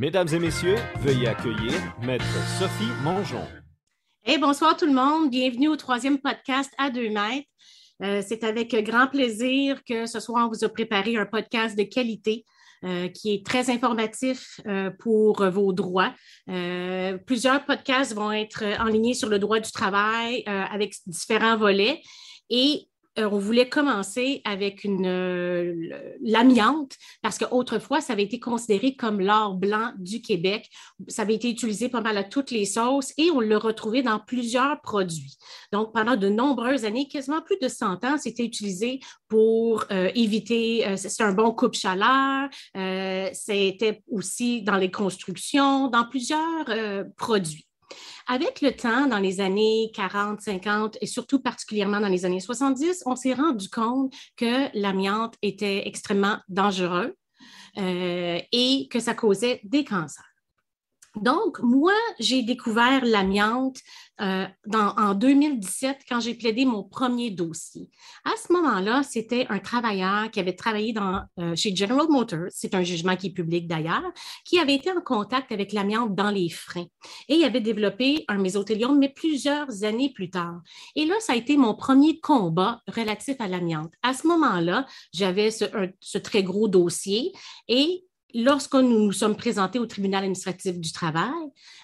Mesdames et messieurs, veuillez accueillir Maître Sophie Mongeon. Hey, bonsoir tout le monde. Bienvenue au troisième podcast à deux mètres. Euh, c'est avec grand plaisir que ce soir, on vous a préparé un podcast de qualité. Euh, qui est très informatif euh, pour vos droits. plusieurs podcasts vont être en ligne sur le droit du travail avec différents volets. Et euh, on voulait commencer avec une euh, l'amiante parce qu'autrefois, ça avait été considéré comme l'or blanc du Québec. Ça avait été utilisé pas mal à toutes les sauces et on l'a retrouvé dans plusieurs produits. Donc, pendant de nombreuses années, quasiment plus de 100 ans, c'était utilisé pour euh, éviter, c'est un bon coupe-chaleur, c'était aussi dans les constructions, dans plusieurs produits. Avec le temps, dans les années 40, 50 et surtout particulièrement dans les années 70, on s'est rendu compte que l'amiante était extrêmement dangereux euh, et que ça causait des cancers. Donc, moi, j'ai découvert l'amiante euh, en 2017 quand j'ai plaidé mon premier dossier. À ce moment-là, c'était un travailleur qui avait travaillé euh, chez General Motors, c'est un jugement qui est public d'ailleurs, qui avait été en contact avec l'amiante dans les freins. Et il avait développé un mésothéliome, mais plusieurs années plus tard. Et là, ça a été mon premier combat relatif à l'amiante. À ce moment-là, j'avais ce très gros dossier et lorsque nous nous sommes présentés au tribunal administratif du travail,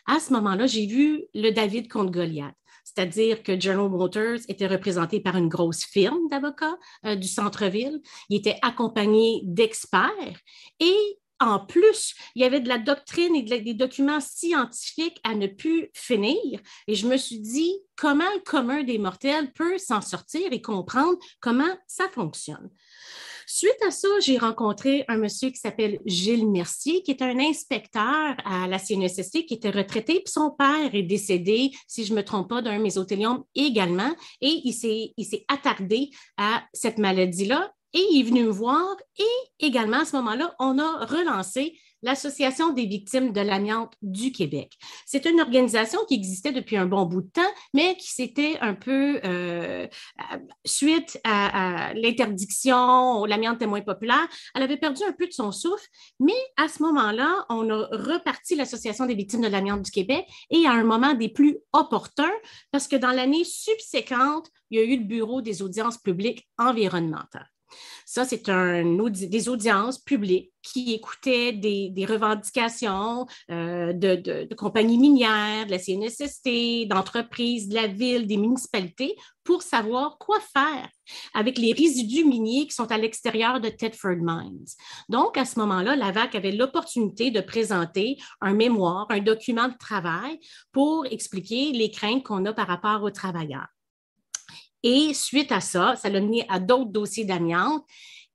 à ce moment-là, j'ai vu le David contre Goliath. C'est-à-dire que General Motors était représenté par une grosse firme d'avocats euh, du centre-ville. Il était accompagné d'experts et en plus, il y avait de la doctrine et des documents scientifiques à ne plus finir. Et je me suis dit, comment le commun des mortels peut s'en sortir et comprendre comment ça fonctionne? Suite à ça, j'ai rencontré un monsieur qui s'appelle Gilles Mercier, qui est un inspecteur à la CNSST, qui était retraité, puis son père est décédé, si je ne me trompe pas, d'un mésothéliome également, et il s'est attardé à cette maladie-là. Et il est venu me voir. Et également à ce moment-là, on a relancé l'Association des victimes de l'amiante du Québec. C'est une organisation qui existait depuis un bon bout de temps, mais qui s'était un peu, euh, suite à, l'interdiction, l'amiante était moins populaire, elle avait perdu un peu de son souffle, mais à ce moment-là, on a reparti l'Association des victimes de l'amiante du Québec et à un moment des plus opportuns, parce que dans l'année subséquente, il y a eu le Bureau des audiences publiques environnementales. Ça, c'est des audiences publiques qui écoutaient des, revendications euh, de, compagnies minières, de la CNSST, d'entreprises, de la ville, des municipalités pour savoir quoi faire avec les résidus miniers qui sont à l'extérieur de Thetford Mines. Donc, à ce moment-là, la VAC avait l'opportunité de présenter un mémoire, un document de travail pour expliquer les craintes qu'on a par rapport aux travailleurs. Et suite à ça, ça l'a mené à d'autres dossiers d'amiante.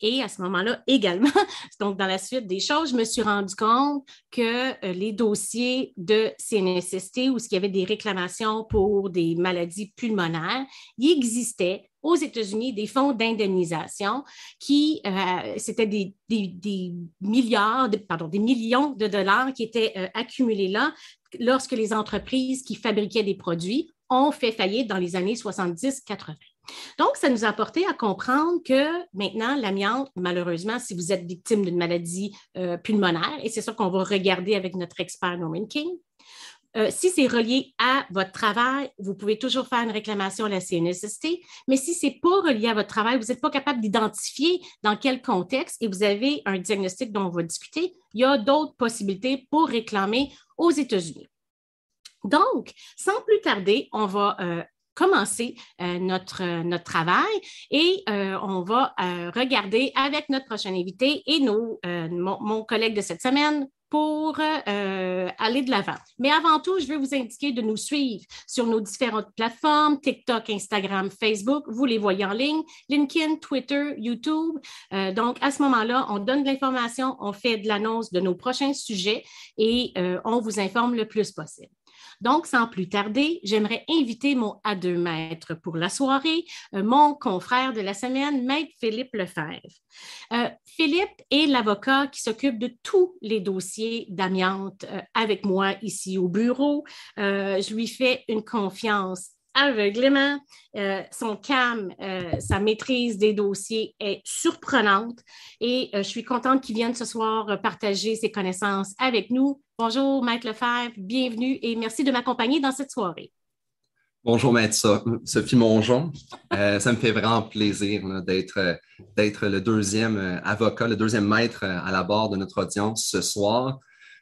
Et à ce moment-là également, donc dans la suite des choses, je me suis rendu compte que euh, les dossiers de CNSST où il y avait des réclamations pour des maladies pulmonaires, il existait aux États-Unis des fonds d'indemnisation qui, euh, c'était des, milliards, pardon, des millions de dollars qui étaient euh, accumulés là lorsque les entreprises qui fabriquaient des produits ont fait faillite dans les années 70-80. Donc, ça nous a apporté à comprendre que maintenant, l'amiante, malheureusement, si vous êtes victime d'une maladie euh, pulmonaire, et c'est ça qu'on va regarder avec notre expert Norman King, euh, si c'est relié à votre travail, vous pouvez toujours faire une réclamation à la CNSST, mais si ce n'est pas relié à votre travail, vous n'êtes pas capable d'identifier dans quel contexte et vous avez un diagnostic dont on va discuter, il y a d'autres possibilités pour réclamer aux États-Unis. Donc, sans plus tarder, on va euh, commencer euh, notre, notre travail et euh, on va regarder avec notre prochain invité et nous, mon, collègue de cette semaine, pour aller de l'avant. Mais avant tout, je vais vous indiquer de nous suivre sur nos différentes plateformes, TikTok, Instagram, Facebook. Vous les voyez en ligne, LinkedIn, Twitter, YouTube. donc, à ce moment-là, on donne de l'information, on fait de l'annonce de nos prochains sujets et on vous informe le plus possible. Donc, sans plus tarder, j'aimerais inviter mon à deux maîtres pour la soirée, euh, mon confrère de la semaine, Maître Philippe Lefebvre. Euh, Philippe est l'avocat qui s'occupe de tous les dossiers d'amiante euh, avec moi ici au bureau. je lui fais une confiance aveuglément. Euh, son calme, euh, sa maîtrise des dossiers est surprenante et je suis contente qu'il vienne ce soir partager ses connaissances avec nous. Bonjour, Maître Lefebvre, bienvenue et merci de m'accompagner dans cette soirée. Bonjour, Maître Sophie Mongeon. ça me fait vraiment plaisir d'être le deuxième avocat, le deuxième maître à la barre de notre audience ce soir.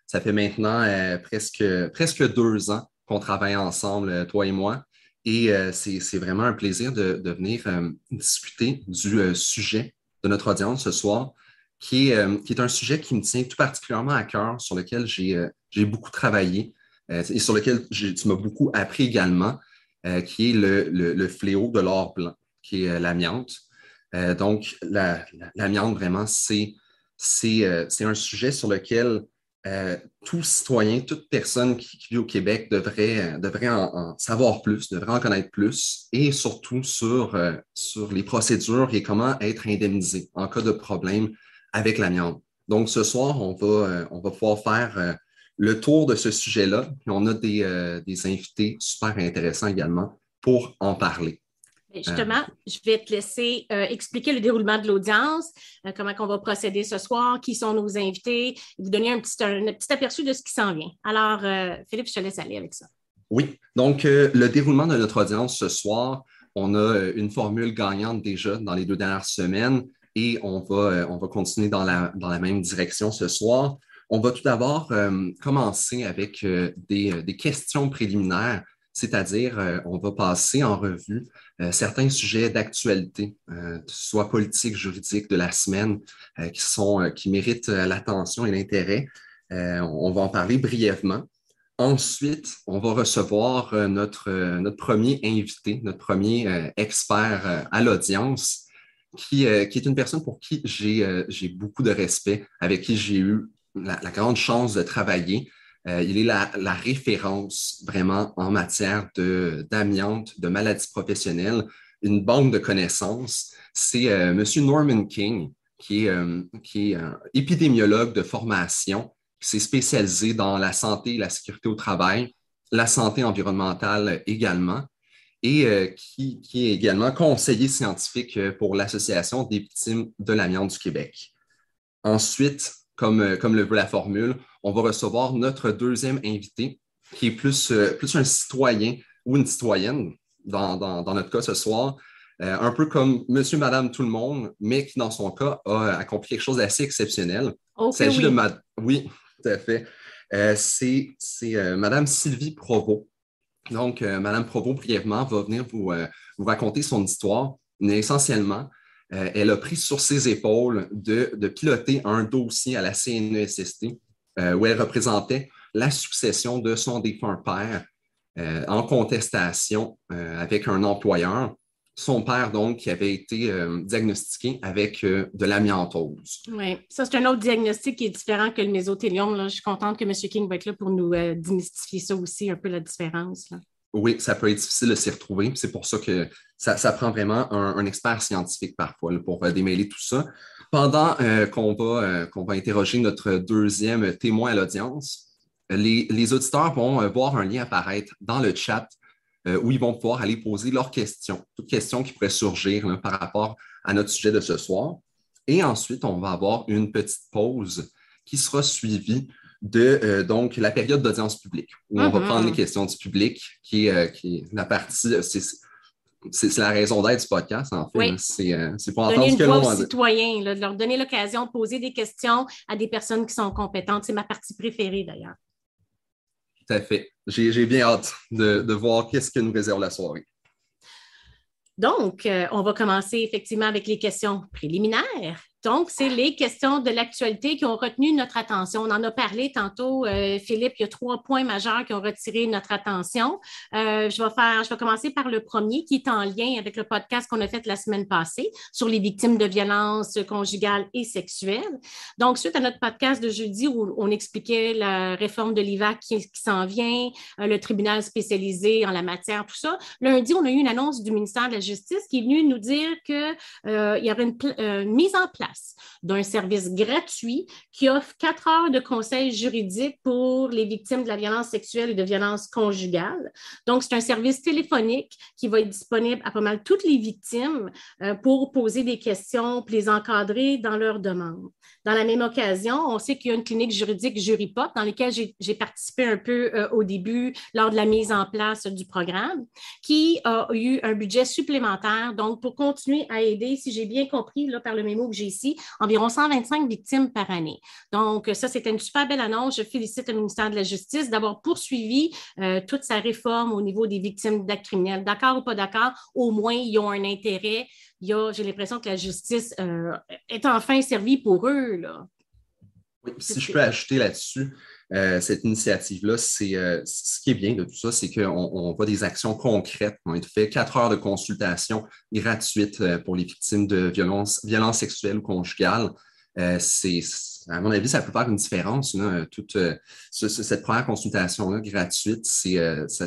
Ça fait maintenant presque, deux ans qu'on travaille ensemble, euh, toi et moi. Et euh, c'est vraiment un plaisir de, venir euh, discuter du sujet de notre audience ce soir, qui est, un sujet qui me tient tout particulièrement à cœur, sur lequel j'ai beaucoup travaillé et sur lequel tu m'as beaucoup appris également, qui est le, fléau de l'or blanc, qui est l'amiante. donc, l'amiante, vraiment, c'est un sujet sur lequel euh, tout citoyen, toute personne qui, vit au Québec devrait, devrait en, savoir plus, devrait en connaître plus et surtout sur, euh, sur les procédures et comment être indemnisé en cas de problème avec l'amiante. Donc, ce soir, on va, euh, on va pouvoir faire le tour de ce sujet-là. On a des, des invités super intéressants également pour en parler. Justement, je vais te laisser euh, expliquer le déroulement de l'audience, euh, comment on va procéder ce soir, qui sont nos invités, vous donner un petit, petit aperçu de ce qui s'en vient. Alors, euh, Philippe, je te laisse aller avec ça. Oui, donc le déroulement de notre audience ce soir, on a une formule gagnante déjà dans les deux dernières semaines et on va, on va continuer dans la, dans la même direction ce soir. On va tout d'abord commencer avec des, des questions préliminaires c'est-à-dire euh, on va passer en revue euh, certains sujets d'actualité, euh, soit politique, juridique de la semaine, qui, sont, qui méritent l'attention et l'intérêt. on va en parler brièvement. Ensuite, on va recevoir notre, premier invité, notre premier expert à l'audience, qui, est une personne pour qui j'ai beaucoup de respect, avec qui j'ai eu la, grande chance de travailler. Euh, il est la, référence vraiment en matière d'amiante, de, maladies professionnelles, une banque de connaissances. C'est euh, M. Norman King, qui est, euh, épidémiologue de formation, qui s'est spécialisé dans la santé et la sécurité au travail, la santé environnementale également, et qui, qui, est également conseiller scientifique pour l'Association des victimes de l'amiante du Québec. Ensuite, comme, comme le veut la formule, on va recevoir notre deuxième invité, qui est plus, euh, plus un citoyen ou une citoyenne, dans, notre cas ce soir, euh, un peu comme monsieur, madame, tout le monde, mais qui, dans son cas, a accompli quelque chose d'assez exceptionnel. Il s'agit de Oui, tout à fait. Euh, c'est madame Sylvie Provost. Donc, madame Provost, brièvement, va venir vous, vous raconter son histoire, mais essentiellement, elle a pris sur ses épaules de, piloter un dossier à la CNESST euh, où elle représentait la succession de son défunt père euh, en contestation euh, avec un employeur. Son père, donc, qui avait été diagnostiqué avec de l'amiantose. Oui, ça, c'est un autre diagnostic qui est différent que le mésothélium. Je suis contente que M. King va être là pour nous démystifier ça aussi, un peu la différence. Oui, ça peut être difficile de s'y retrouver. C'est pour ça que ça, prend vraiment un, expert scientifique parfois pour démêler tout ça. Pendant euh, qu'on va, euh, va interroger notre deuxième témoin à l'audience, les, auditeurs vont euh, voir un lien apparaître dans le chat où ils vont pouvoir aller poser leurs questions, toutes questions qui pourraient surgir par rapport à notre sujet de ce soir. Et ensuite, on va avoir une petite pause qui sera suivie de donc la période d'audience publique, où on va mm-hmm. prendre les questions du public, qui, est, qui la partie, c'est la raison d'être du podcast, en fait. Euh, c'est pour entendre ce que l'on citoyens, de leur donner l'occasion de poser des questions à des personnes qui sont compétentes. C'est ma partie préférée, d'ailleurs. Tout à fait. J'ai bien hâte de, de voir qu'est-ce que nous réserve la soirée. Donc, euh, on va commencer effectivement avec les questions préliminaires. Donc, c'est les questions de l'actualité qui ont retenu notre attention. On en a parlé tantôt, euh, Philippe, il y a trois points majeurs qui ont retiré notre attention. Euh, je, vais faire, je vais commencer par le premier qui est en lien avec le podcast qu'on a fait la semaine passée sur les victimes de violences conjugales et sexuelles. Donc, suite à notre podcast de jeudi où on expliquait la réforme de l'IVAC qui, s'en vient, euh, le tribunal spécialisé en la matière, tout ça, lundi, on a eu une annonce du ministère de la Justice qui est venu nous dire qu'il y aurait une mise en place d'un service gratuit qui offre quatre heures de conseils juridiques pour les victimes de la violence sexuelle et de violence conjugale. Donc, c'est un service téléphonique qui va être disponible à pas mal toutes les victimes euh, pour poser des questions, pour les encadrer dans leurs demandes. Dans la même occasion, on sait qu'il y a une clinique juridique Juripop dans laquelle j'ai participé un peu euh, au début lors de la mise en place du programme, qui a eu un budget supplémentaire. Donc, pour continuer à aider, si j'ai bien compris là, par le mémo que j'ai ici, environ 125 victimes par année. Donc, ça, c'était une super belle annonce. Je félicite le ministère de la Justice d'avoir poursuivi euh, toute sa réforme au niveau des victimes d'actes criminels. D'accord ou pas d'accord, au moins, ils ont un intérêt j'ai l'impression que la justice euh, est enfin servie pour eux. Là. Oui, si je peux ajouter là-dessus, euh, cette initiative-là, c'est euh, ce qui est bien de tout ça, c'est qu'on on voit des actions concrètes qui ont quatre heures de consultation gratuites pour les victimes de violences violence sexuelles ou conjugales. c'est, à mon avis, ça peut faire une différence. toute cette première consultation-là gratuite, c'est, ça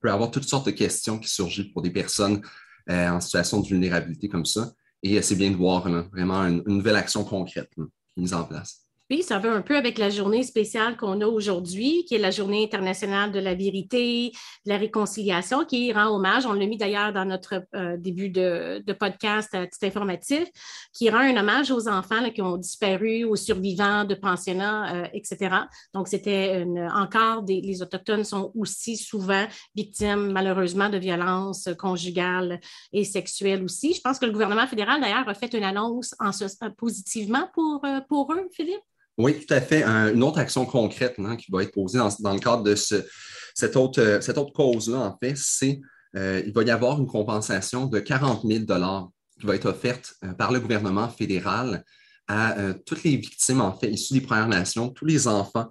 peut avoir toutes sortes de questions qui surgissent pour des personnes euh, en situation de vulnérabilité comme ça. Et euh, c'est bien de voir vraiment une, nouvelle action concrète mise en place. Ça va un peu avec la journée spéciale qu'on a aujourd'hui, qui est la journée internationale de la vérité, de la réconciliation, qui rend hommage, on l'a mis d'ailleurs dans notre euh, début de, podcast petit informatif, qui rend un hommage aux enfants qui ont disparu, aux survivants de pensionnats, etc. Donc, c'était encore des, les Autochtones sont aussi souvent victimes, malheureusement, de violences conjugales et sexuelles aussi. Je pense que le gouvernement fédéral, d'ailleurs, a fait une annonce en positivement pour eux, Philippe? Oui, tout à fait. une autre action concrète hein, qui va être posée dans, le cadre de cette autre, euh, cette autre cause-là, en fait, c'est euh, il va y avoir une compensation de 40 000 qui va être offerte euh, par le gouvernement fédéral à toutes les victimes, en fait, issues des Premières Nations, tous les enfants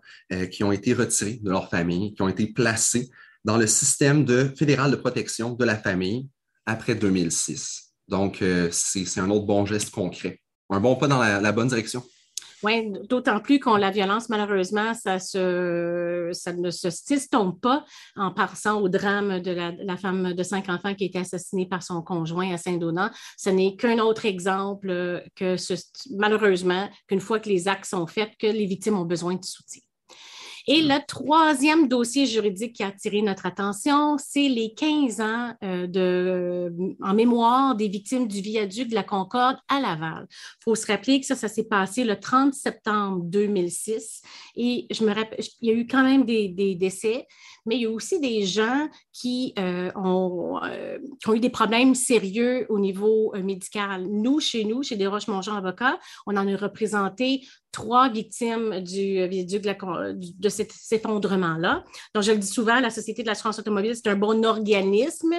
qui ont été retirés de leur famille, qui ont été placés dans le système de, fédéral de protection de la famille après 2006. Donc, c'est un autre bon geste concret. Un bon pas dans la bonne direction. Oui, d'autant plus qu'on la violence, malheureusement, ça, se, ça ne se s'estompe pas en passant au drame de la, femme de cinq enfants qui a été assassinée par son conjoint à Saint-Donat. Ce n'est qu'un autre exemple que, ce, malheureusement, qu'une fois que les actes sont faits, que les victimes ont besoin de soutien. Et le troisième dossier juridique qui a attiré notre attention, c'est les 15 ans euh, de, en mémoire des victimes du viaduc de la Concorde à Laval. Il faut se rappeler que ça, ça s'est passé le 30 septembre 2006 et je me rappelle, il y a eu quand même des, décès, mais il y a aussi des gens qui, euh, ont, euh, qui ont, eu des problèmes sérieux au niveau médical. Nous, chez nous, chez Desroches Mongeant Avocats, on en a représenté trois victimes du viaduc de, cet effondrement-là. Donc, je le dis souvent, la Société de l'assurance automobile, c'est un bon organisme,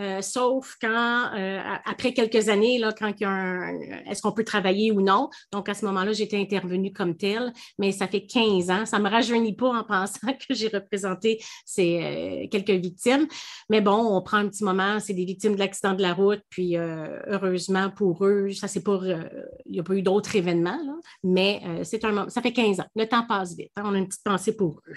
euh, sauf quand, euh, après quelques années, là, quand il y a un, est-ce qu'on peut travailler ou non? Donc, à ce moment-là, j'étais intervenue comme telle, mais ça fait 15 ans. Ça ne me rajeunit pas en pensant que j'ai représenté ces euh, quelques victimes. Mais bon, on prend un petit moment, c'est des victimes de l'accident de la route, puis heureusement pour eux, ça c'est pas, il n'y a pas eu d'autres événements, mais euh, ça fait 15 ans. Le temps passe vite. Hein. On a une petite pensée pour eux.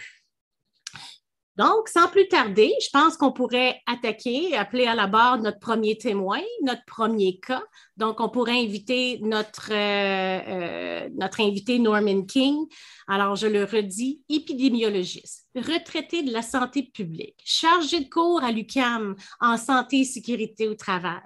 Donc, sans plus tarder, je pense qu'on pourrait attaquer, appeler à la barre notre premier témoin, notre premier cas. Donc, on pourrait inviter notre, euh, euh, notre invité Norman King. Alors, je le redis, épidémiologiste, retraité de la santé publique, chargé de cours à l'UCAM en santé et sécurité au travail,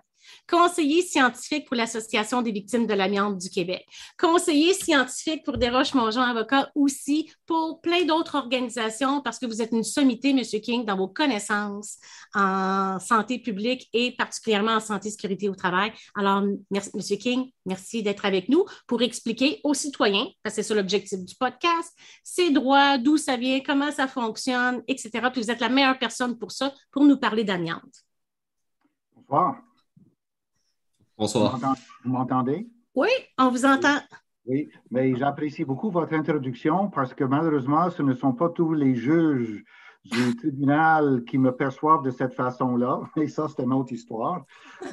conseiller scientifique pour l'Association des victimes de l'amiante du Québec, conseiller scientifique pour Desroches-Mongeant Avocat aussi, pour plein d'autres organisations, parce que vous êtes une sommité, M. King, dans vos connaissances en santé publique et particulièrement en santé et sécurité au travail. Alors, M. King, merci d'être avec nous pour expliquer aux citoyens, parce que c'est ça l'objectif du podcast, ses droits, d'où ça vient, comment ça fonctionne, etc. Puis vous êtes la meilleure personne pour ça, pour nous parler d'amiante. Bonsoir. Bonsoir. Vous m'entendez? Oui, on vous entend. Oui, mais j'apprécie beaucoup votre introduction parce que malheureusement, ce ne sont pas tous les juges du tribunal qui me perçoivent de cette façon-là. Et ça, c'est une autre histoire.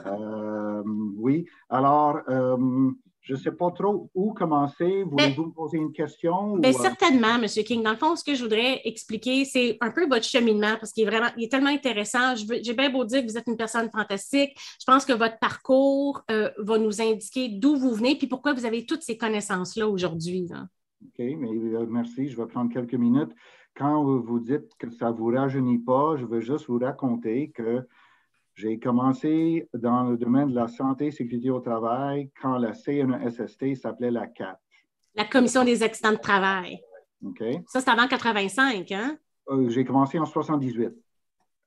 Euh, oui. Alors, euh, je ne sais pas trop où commencer. Voulez-vous me poser une question? Bien, certainement, M. King. Dans le fond, ce que je voudrais expliquer, c'est un peu votre cheminement parce qu'il est vraiment, il est tellement intéressant. J'ai bien beau dire que vous êtes une personne fantastique. Je pense que votre parcours euh, va nous indiquer d'où vous venez puis pourquoi vous avez toutes ces connaissances-là aujourd'hui. OK, mais euh, merci. Je vais prendre quelques minutes. Quand vous dites que ça ne vous rajeunit pas, je veux juste vous raconter que j'ai commencé dans le domaine de la santé et sécurité au travail quand la CNESST s'appelait la CAT. La Commission des accidents de travail. OK. Ça, c'est avant 85, hein? Euh, j'ai commencé en 78,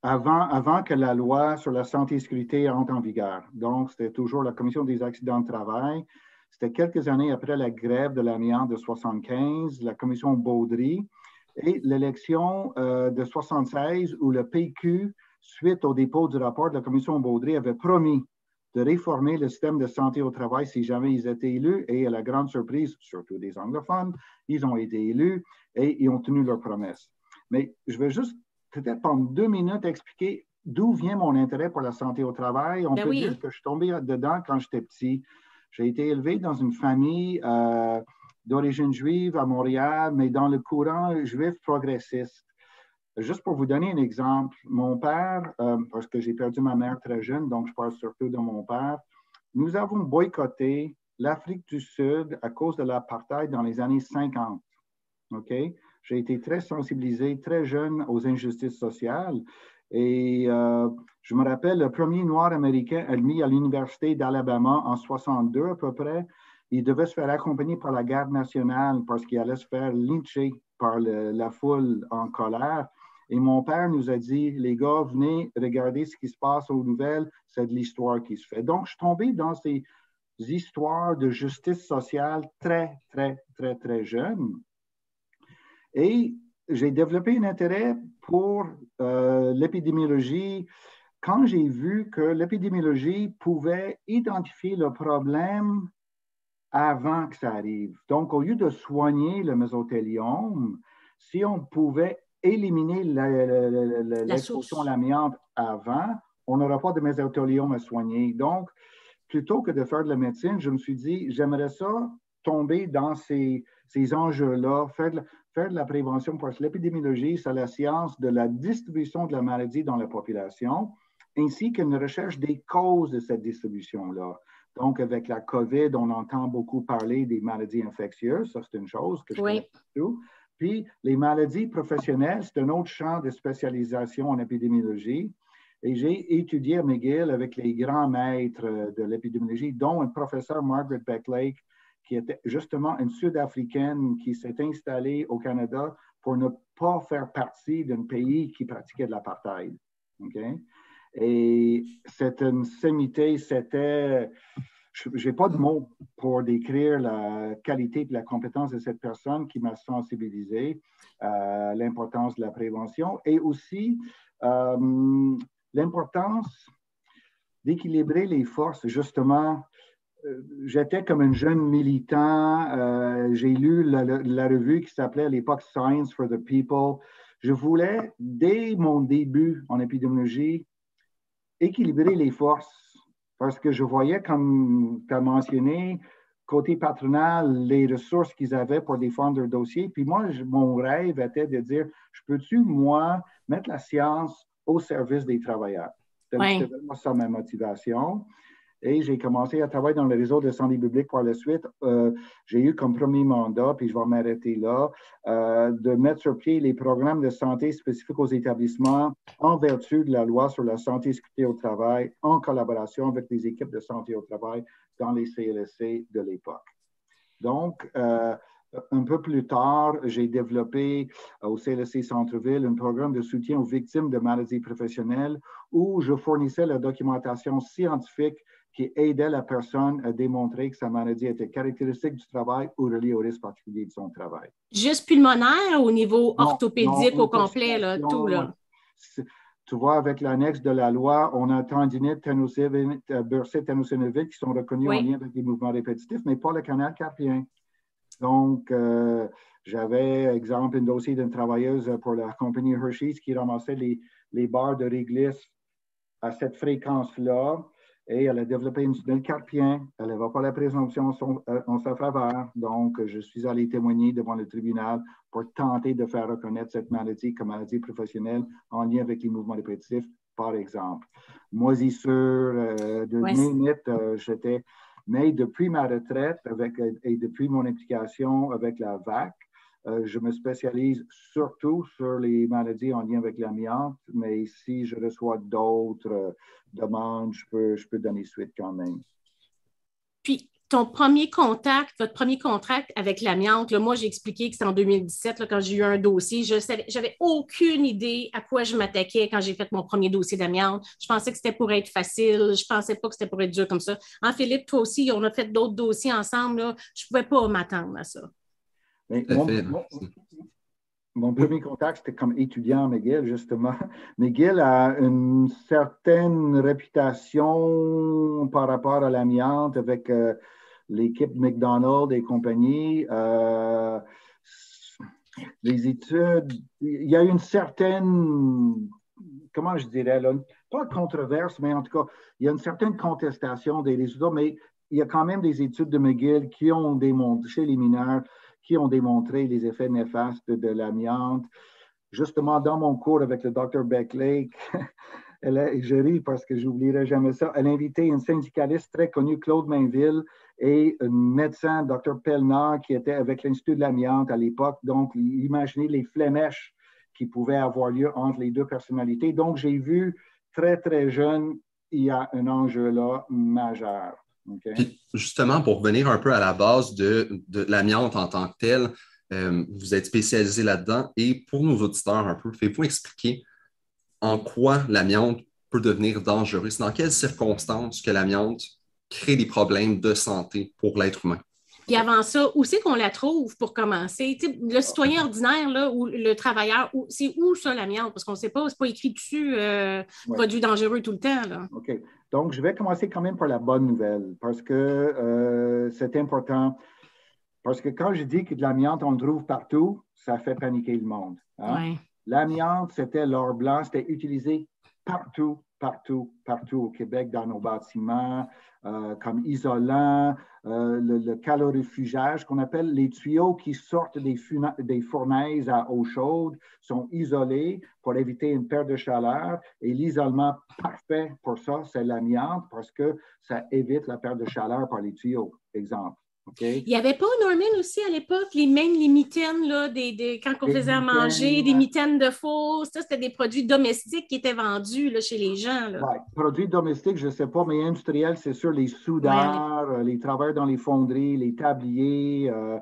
avant, avant que la loi sur la santé et sécurité entre en vigueur. Donc, c'était toujours la Commission des accidents de travail. C'était quelques années après la grève de l'amiante de 75, la Commission Baudry et l'élection euh, de 76 où le PQ suite au dépôt du rapport de la commission Baudry, avait promis de réformer le système de santé au travail si jamais ils étaient élus. Et à la grande surprise, surtout des anglophones, ils ont été élus et ils ont tenu leur promesse. Mais je vais juste peut-être prendre deux minutes expliquer d'où vient mon intérêt pour la santé au travail. On ben peut dire que je suis tombé dedans quand j'étais petit. J'ai été élevé dans une famille euh, d'origine juive à Montréal, mais dans le courant juif progressiste. Juste pour vous donner un exemple, mon père, euh, parce que j'ai perdu ma mère très jeune, donc je parle surtout de mon père, nous avons boycotté l'Afrique du Sud à cause de l'apartheid dans les années 50. OK? J'ai été très sensibilisé, très jeune aux injustices sociales. Et euh, je me rappelle, le premier noir américain admis à l'Université d'Alabama en 62 à peu près, il devait se faire accompagner par la garde nationale parce qu'il allait se faire lyncher par la foule en colère. Et mon père nous a dit, les gars, venez regarder ce qui se passe aux nouvelles, c'est de l'histoire qui se fait. Donc, je suis tombé dans ces histoires de justice sociale très, très, très, très jeune. Et j'ai développé un intérêt pour euh, l'épidémiologie quand j'ai vu que l'épidémiologie pouvait identifier le problème avant que ça arrive. Donc, au lieu de soigner le mésothéliome, si on pouvait éliminer l'exposition à l'amiante avant, on n'aura pas de mésothéliome à soigner. Donc, plutôt que de faire de la médecine, je me suis dit, j'aimerais ça tomber dans ces, ces enjeux-là, faire, faire de la prévention, parce que l'épidémiologie, c'est la science de la distribution de la maladie dans la population, ainsi qu'une recherche des causes de cette distribution-là. Donc, avec la COVID, on entend beaucoup parler des maladies infectieuses, ça c'est une chose que je oui. tout. Puis, les maladies professionnelles, c'est un autre champ de spécialisation en épidémiologie. Et j'ai étudié à McGill avec les grands maîtres de l'épidémiologie, dont un professeur Margaret Becklake, qui était justement une Sud-Africaine qui s'est installée au Canada pour ne pas faire partie d'un pays qui pratiquait de l'apartheid. Et c'est une sémité, c'était je n'ai pas de mots pour décrire la qualité et la compétence de cette personne qui m'a sensibilisé à l'importance de la prévention et aussi euh, l'importance d'équilibrer les forces. Justement, euh, j'étais comme un jeune militant. Euh, j'ai lu la, la, revue qui s'appelait à l'époque Science for the People. Je voulais, dès mon début en épidémiologie, équilibrer les forces parce que je voyais, comme tu as mentionné, côté patronal, les ressources qu'ils avaient pour défendre leur dossier. Puis moi, mon rêve était de dire, je peux-tu, moi, mettre la science au service des travailleurs? C'était vraiment ça ma motivation. Et j'ai commencé à travailler dans le réseau de santé publique par la suite. Euh, j'ai eu comme premier mandat, puis je vais m'arrêter là, euh, de mettre sur pied les programmes de santé spécifiques aux établissements en vertu de la loi sur la santé et sécurité au travail, en collaboration avec les équipes de santé au travail dans les CLSC de l'époque. Donc, euh, un peu plus tard, j'ai développé au CLSC Centre-Ville un programme de soutien aux victimes de maladies professionnelles où je fournissais la documentation scientifique qui aidait la personne à démontrer que sa maladie était caractéristique du travail ou reliée au risque particulier de son travail. Juste pulmonaire au niveau orthopédique au complet, là, tout là? Tu vois, avec l'annexe de la loi, on a tendinite, euh, bursite, ténosynovique qui sont reconnus en lien avec les mouvements répétitifs, mais pas le canal carpien. Donc, euh, j'avais, exemple, un dossier d'une travailleuse pour la compagnie Hershey's qui ramassait les, les barres de réglisse à cette fréquence-là et elle a développé une tunnel carpien. Elle n'avait pas la présomption euh, en sa faveur. Donc, je suis allé témoigner devant le tribunal pour tenter de faire reconnaître cette maladie comme maladie professionnelle en lien avec les mouvements répétitifs, par exemple. Moisissure, euh, de minutes, euh, j'étais. Mais depuis ma retraite avec, et depuis mon implication avec la VAC, je me spécialise surtout sur les maladies en lien avec l'amiante, mais si je reçois d'autres euh, demandes, je peux, je peux donner suite quand même. Puis, ton premier contact, votre premier contact avec l'amiante, moi, j'ai expliqué que c'est en 2017, quand j'ai eu un dossier. Je n'avais aucune idée à quoi je m'attaquais quand j'ai fait mon premier dossier d'amiante. Je pensais que c'était pour être facile. Je ne pensais pas que c'était pour être dur comme ça. En Philippe, toi aussi, on a fait d'autres dossiers ensemble. Je ne pouvais pas m'attendre à ça mon, premier contact, c'était comme étudiant à McGill, justement. McGill a une certaine réputation par rapport à l'amiante avec euh, l'équipe McDonald's et compagnie. Euh, les études, il y a une certaine, comment je dirais, là, pas controverse, mais en tout cas, il y a une certaine contestation des résultats, mais il y a quand même des études de McGill qui ont démontré chez les mineurs qui ont démontré les effets néfastes de l'amiante. Justement, dans mon cours avec le Dr. Beckley, je ris parce que j'oublierai jamais ça, elle a invité une syndicaliste très connue, Claude Mainville, et un médecin, Dr. Pellnar, qui était avec l'Institut de l'amiante à l'époque. Donc, imaginez les flémèches qui pouvaient avoir lieu entre les deux personnalités. Donc, j'ai vu très, très jeune, il y a un enjeu là majeur justement, pour revenir un peu à la base de, l'amiante en tant que telle, euh, vous êtes spécialisé là-dedans et pour nos auditeurs un peu, faites-vous expliquer en quoi l'amiante peut devenir dangereuse, dans quelles circonstances que l'amiante crée des problèmes de santé pour l'être humain. Puis avant ça, où c'est qu'on la trouve pour commencer? le citoyen ordinaire là, ou le travailleur, c'est où ça l'amiante? Parce qu'on ne sait pas, c'est pas écrit dessus euh, produit dangereux tout le temps. Là. OK. Donc, je vais commencer quand même par la bonne nouvelle parce que euh, c'est important. Parce que quand je dis que de l'amiante, on le trouve partout, ça fait paniquer le monde. Hein? L'amiante, c'était l'or blanc, c'était utilisé partout, partout, partout au Québec, dans nos bâtiments, euh, comme isolant, euh, le, calorifugage, qu'on appelle les tuyaux qui sortent des, des, fournaises à eau chaude, sont isolés pour éviter une perte de chaleur. Et l'isolement parfait pour ça, c'est l'amiante parce que ça évite la perte de chaleur par les tuyaux, exemple. Il n'y avait pas, Norman, aussi à l'époque, les mêmes les mitaines, là, des, quand on faisait à manger, des mitaines de faux, ça, c'était des produits domestiques qui étaient vendus là, chez les gens. Là. produits domestiques, je ne sais pas, mais industriels, c'est sûr, les soudeurs, les travailleurs dans les fonderies, les tabliers. Euh,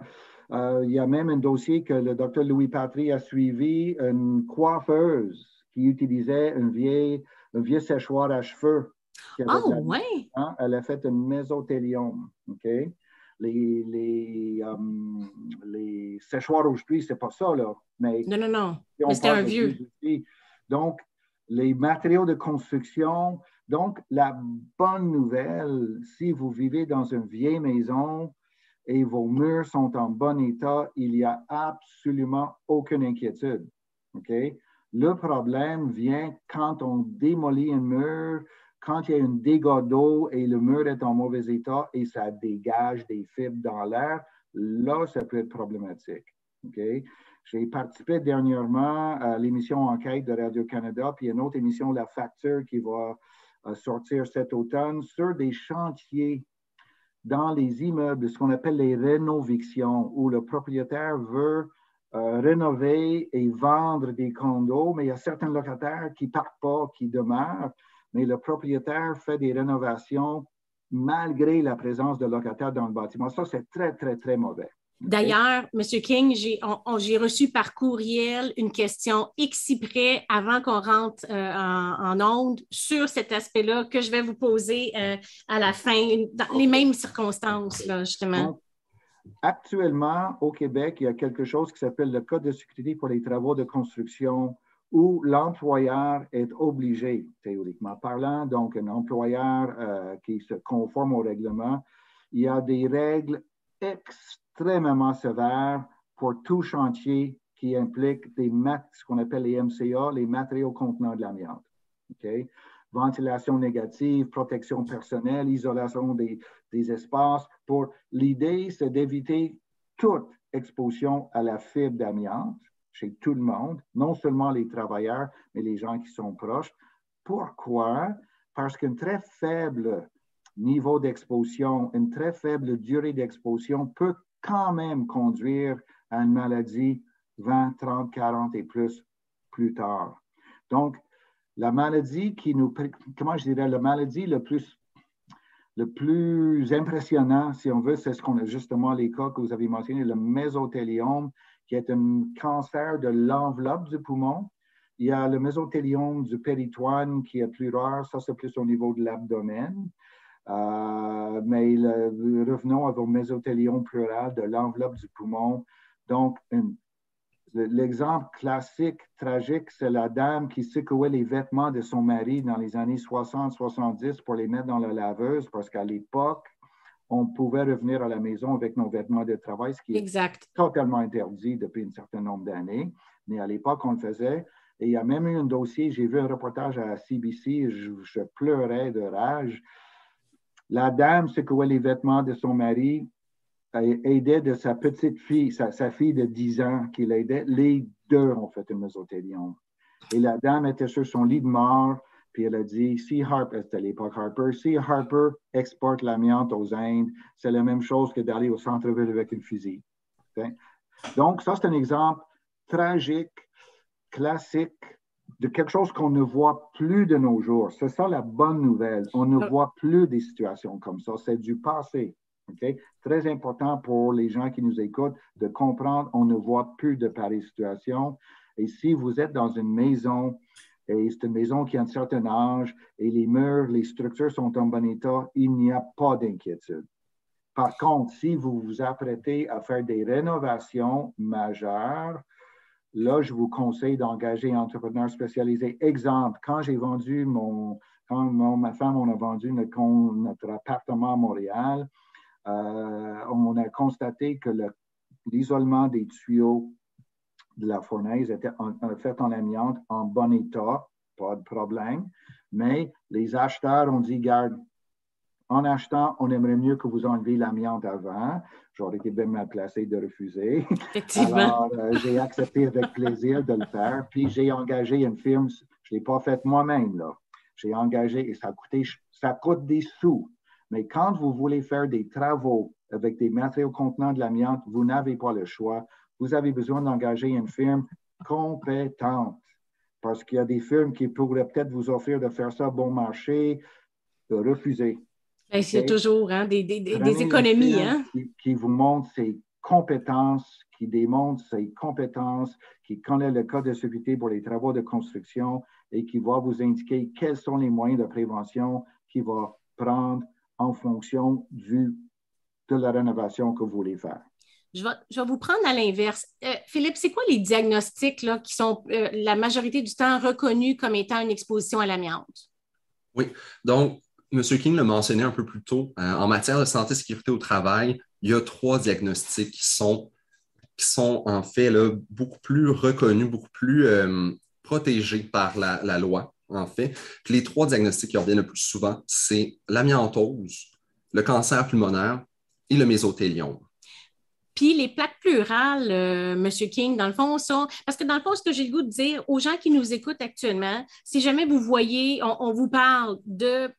euh, il y a même un dossier que le docteur Louis Patry a suivi, une coiffeuse qui utilisait un vieil, un vieux séchoir à cheveux. Oh, oui! Elle a fait un mésothélium. OK? Les, les, euh, les séchoirs rouge pluie, c'est pas ça, là. Mais non, non, non. mais c'était un vieux. Donc, les matériaux de construction. Donc, la bonne nouvelle, si vous vivez dans une vieille maison et vos murs sont en bon état, il n'y a absolument aucune inquiétude. OK? Le problème vient quand on démolit un mur, quand il y a un dégât d'eau et le mur est en mauvais état et ça dégage des fibres dans l'air, là, ça peut être problématique. J'ai participé dernièrement à l'émission Enquête de Radio-Canada, puis une autre émission, La Facture, qui va euh, sortir cet automne sur des chantiers dans les immeubles, ce qu'on appelle les rénovictions, où le propriétaire veut euh, rénover et vendre des condos, mais il y a certains locataires qui ne partent pas, qui demeurent mais le propriétaire fait des rénovations malgré la présence de locataires dans le bâtiment. Ça, c'est très, très, très mauvais. D'ailleurs, M. King, j'ai reçu par courriel une question exprès avant qu'on rentre euh, en, onde sur cet aspect-là que je vais vous poser euh, à la fin, dans les mêmes circonstances, là, justement. actuellement, au Québec, il y a quelque chose qui s'appelle le Code de sécurité pour les travaux de construction où l'employeur est obligé, théoriquement parlant, donc un employeur euh, qui se conforme au règlement, il y a des règles extrêmement sévères pour tout chantier qui implique ce qu'on appelle les MCA, les matériaux contenant de l'amiante. ventilation négative, protection personnelle, isolation des, des espaces. Pour l'idée, c'est d'éviter toute exposition à la fibre d'amiante chez tout le monde, non seulement les travailleurs, mais les gens qui sont proches. Pourquoi? Parce qu'un très faible niveau d'exposition, une très faible durée d'exposition peut quand même conduire à une maladie 20, 30, 40 et plus plus tard. Donc, la maladie qui nous, comment je dirais, la maladie le plus, le plus impressionnant, si on veut, c'est ce qu'on a justement les cas que vous avez mentionnés, le mésothéliome, qui est un cancer de l'enveloppe du poumon. Il y a le mésothéliome du péritoine qui est plus rare, ça c'est plus au niveau de l'abdomen. Euh, mais revenons à vos mésothéliome pleural de l'enveloppe du poumon. Donc, L'exemple classique, tragique, c'est la dame qui secouait les vêtements de son mari dans les années 60-70 pour les mettre dans la laveuse parce qu'à l'époque, on pouvait revenir à la maison avec nos vêtements de travail, ce qui est totalement interdit depuis un certain nombre d'années. Mais à l'époque, on le faisait. Et il y a même eu un dossier, j'ai vu un reportage à CBC, je pleurais de rage. La dame secouait les vêtements de son mari aidait de sa petite fille, sa, fille de 10 ans qui l'aidait. Les deux ont fait un mésothéliome. Et la dame était sur son lit de mort, puis elle a dit, si Harper, c'était l'époque Harper, si Harper exporte l'amiante aux Indes, c'est la même chose que d'aller au centre-ville avec une fusil. Donc, ça, c'est un exemple tragique, classique, de quelque chose qu'on ne voit plus de nos jours. C'est ça la bonne nouvelle. On ne euh. voit plus des situations comme ça. C'est du passé. Très important pour les gens qui nous écoutent de comprendre, on ne voit plus de pareilles situations. Et si vous êtes dans une maison, et c'est une maison qui a un certain âge, et les murs, les structures sont en bon état, il n'y a pas d'inquiétude. Par contre, si vous vous apprêtez à faire des rénovations majeures, là, je vous conseille d'engager un entrepreneur spécialisé. Exemple, quand j'ai vendu mon, quand ma femme, a vendu notre, notre appartement à Montréal, euh, on a constaté que l'isolement des tuyaux de la fournaise était fait en amiante en bon état, pas de problème. Mais les acheteurs ont dit, garde, en achetant, on aimerait mieux que vous enleviez l'amiante avant. J'aurais été bien mal placé de refuser. Effectivement. Alors, euh, j'ai accepté avec plaisir de le faire. Puis, j'ai engagé une firme. Je ne l'ai pas faite moi-même, là. J'ai engagé et ça a coûté, ça coûte des sous. Mais quand vous voulez faire des travaux avec des matériaux contenant de l'amiante, vous n'avez pas le choix. Vous avez besoin d'engager une firme compétente parce qu'il y a des firmes qui pourraient peut-être vous offrir de faire ça bon marché, de refuser. Ben, c'est toujours hein, des, économies. Hein? Qui, vous montre ses compétences, qui démontre ses compétences, qui connaît le code de sécurité pour les travaux de construction et qui va vous indiquer quels sont les moyens de prévention qu'il va prendre en fonction du, de la rénovation que vous voulez faire. Je vais, vous prendre à l'inverse. Euh, Philippe, c'est quoi les diagnostics là, qui sont euh, la majorité du temps reconnus comme étant une exposition à l'amiante? Oui, donc, M. King l'a mentionné un peu plus tôt. Euh, en matière de santé et sécurité au travail, il y a trois diagnostics qui sont, qui sont en fait là, beaucoup plus reconnus, beaucoup plus protégés par la, loi en fait. les trois diagnostics qui reviennent le plus souvent, c'est l'amiantose, le cancer pulmonaire et le mésothéliome. Puis les plaques pleurales, euh, M. King, dans le fond, ça, parce que dans le fond, ce que j'ai le goût de dire aux gens qui nous écoutent actuellement, si jamais vous voyez, on, vous parle de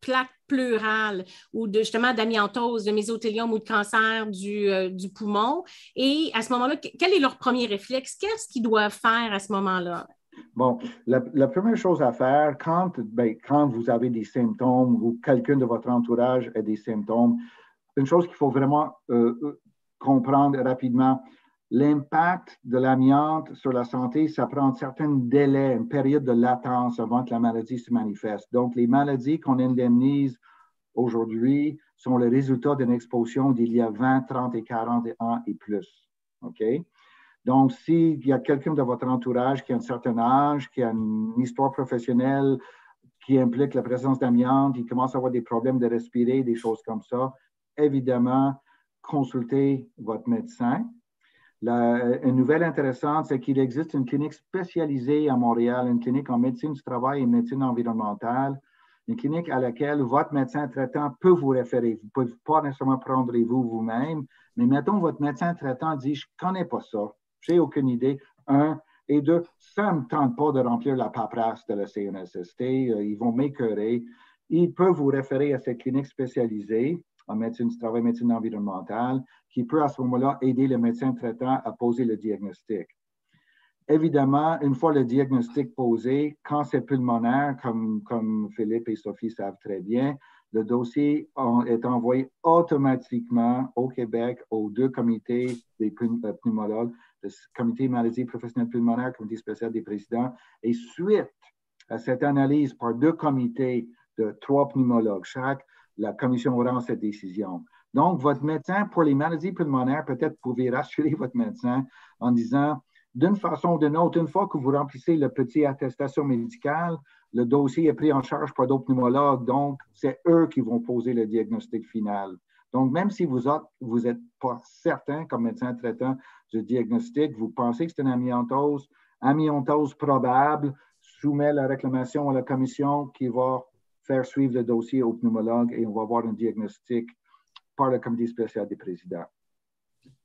plaques pleurales ou de justement d'amiantose, de mésothéliome ou de cancer du, euh, du poumon, et à ce moment-là, quel est leur premier réflexe? Qu'est-ce qu'ils doivent faire à ce moment-là? Bon, la, première chose à faire, quand, ben, quand vous avez des symptômes ou quelqu'un de votre entourage a des symptômes, une chose qu'il faut vraiment euh, comprendre rapidement, l'impact de l'amiante sur la santé, ça prend un certain délai, une période de latence avant que la maladie se manifeste. Donc, les maladies qu'on indemnise aujourd'hui sont le résultat d'une exposition d'il y a 20, 30 et 40 ans et plus. OK? Donc, s'il y a quelqu'un de votre entourage qui a un certain âge, qui a une histoire professionnelle qui implique la présence d'amiante, il commence à avoir des problèmes de respirer, des choses comme ça, évidemment, consultez votre médecin. une nouvelle intéressante, c'est qu'il existe une clinique spécialisée à Montréal, une clinique en médecine du travail et médecine environnementale, une clinique à laquelle votre médecin traitant peut vous référer. Vous ne pouvez pas nécessairement prendre vous vous-même, mais mettons votre médecin traitant dit Je ne connais pas ça, je n'ai aucune idée. Un, et deux, ça ne me tente pas de remplir la paperasse de la CNSST, euh, ils vont m'écœurer. Il peut vous référer à cette clinique spécialisée en médecine du travail, médecine environnementale, qui peut à ce moment-là aider le médecin traitant à poser le diagnostic. Évidemment, une fois le diagnostic posé, quand c'est pulmonaire, comme, comme Philippe et Sophie savent très bien, le dossier est envoyé automatiquement au Québec aux deux comités des euh, pneumologues, le comité maladie professionnelle pulmonaire, comité spécial des présidents, et suite à cette analyse par deux comités de trois pneumologues chaque, la commission rend cette décision. Donc, votre médecin, pour les maladies pulmonaires, peut-être pouvez rassurer votre médecin en disant, d'une façon ou d'une autre, une fois que vous remplissez le petit attestation médicale, le dossier est pris en charge par d'autres pneumologues, donc c'est eux qui vont poser le diagnostic final. Donc, même si vous n'êtes pas certain comme médecin traitant du diagnostic, vous pensez que c'est une amiantose, amiantose probable, soumet la réclamation à la commission qui va faire suivre le dossier au pneumologue et on va avoir un diagnostic par le comité spécial des présidents.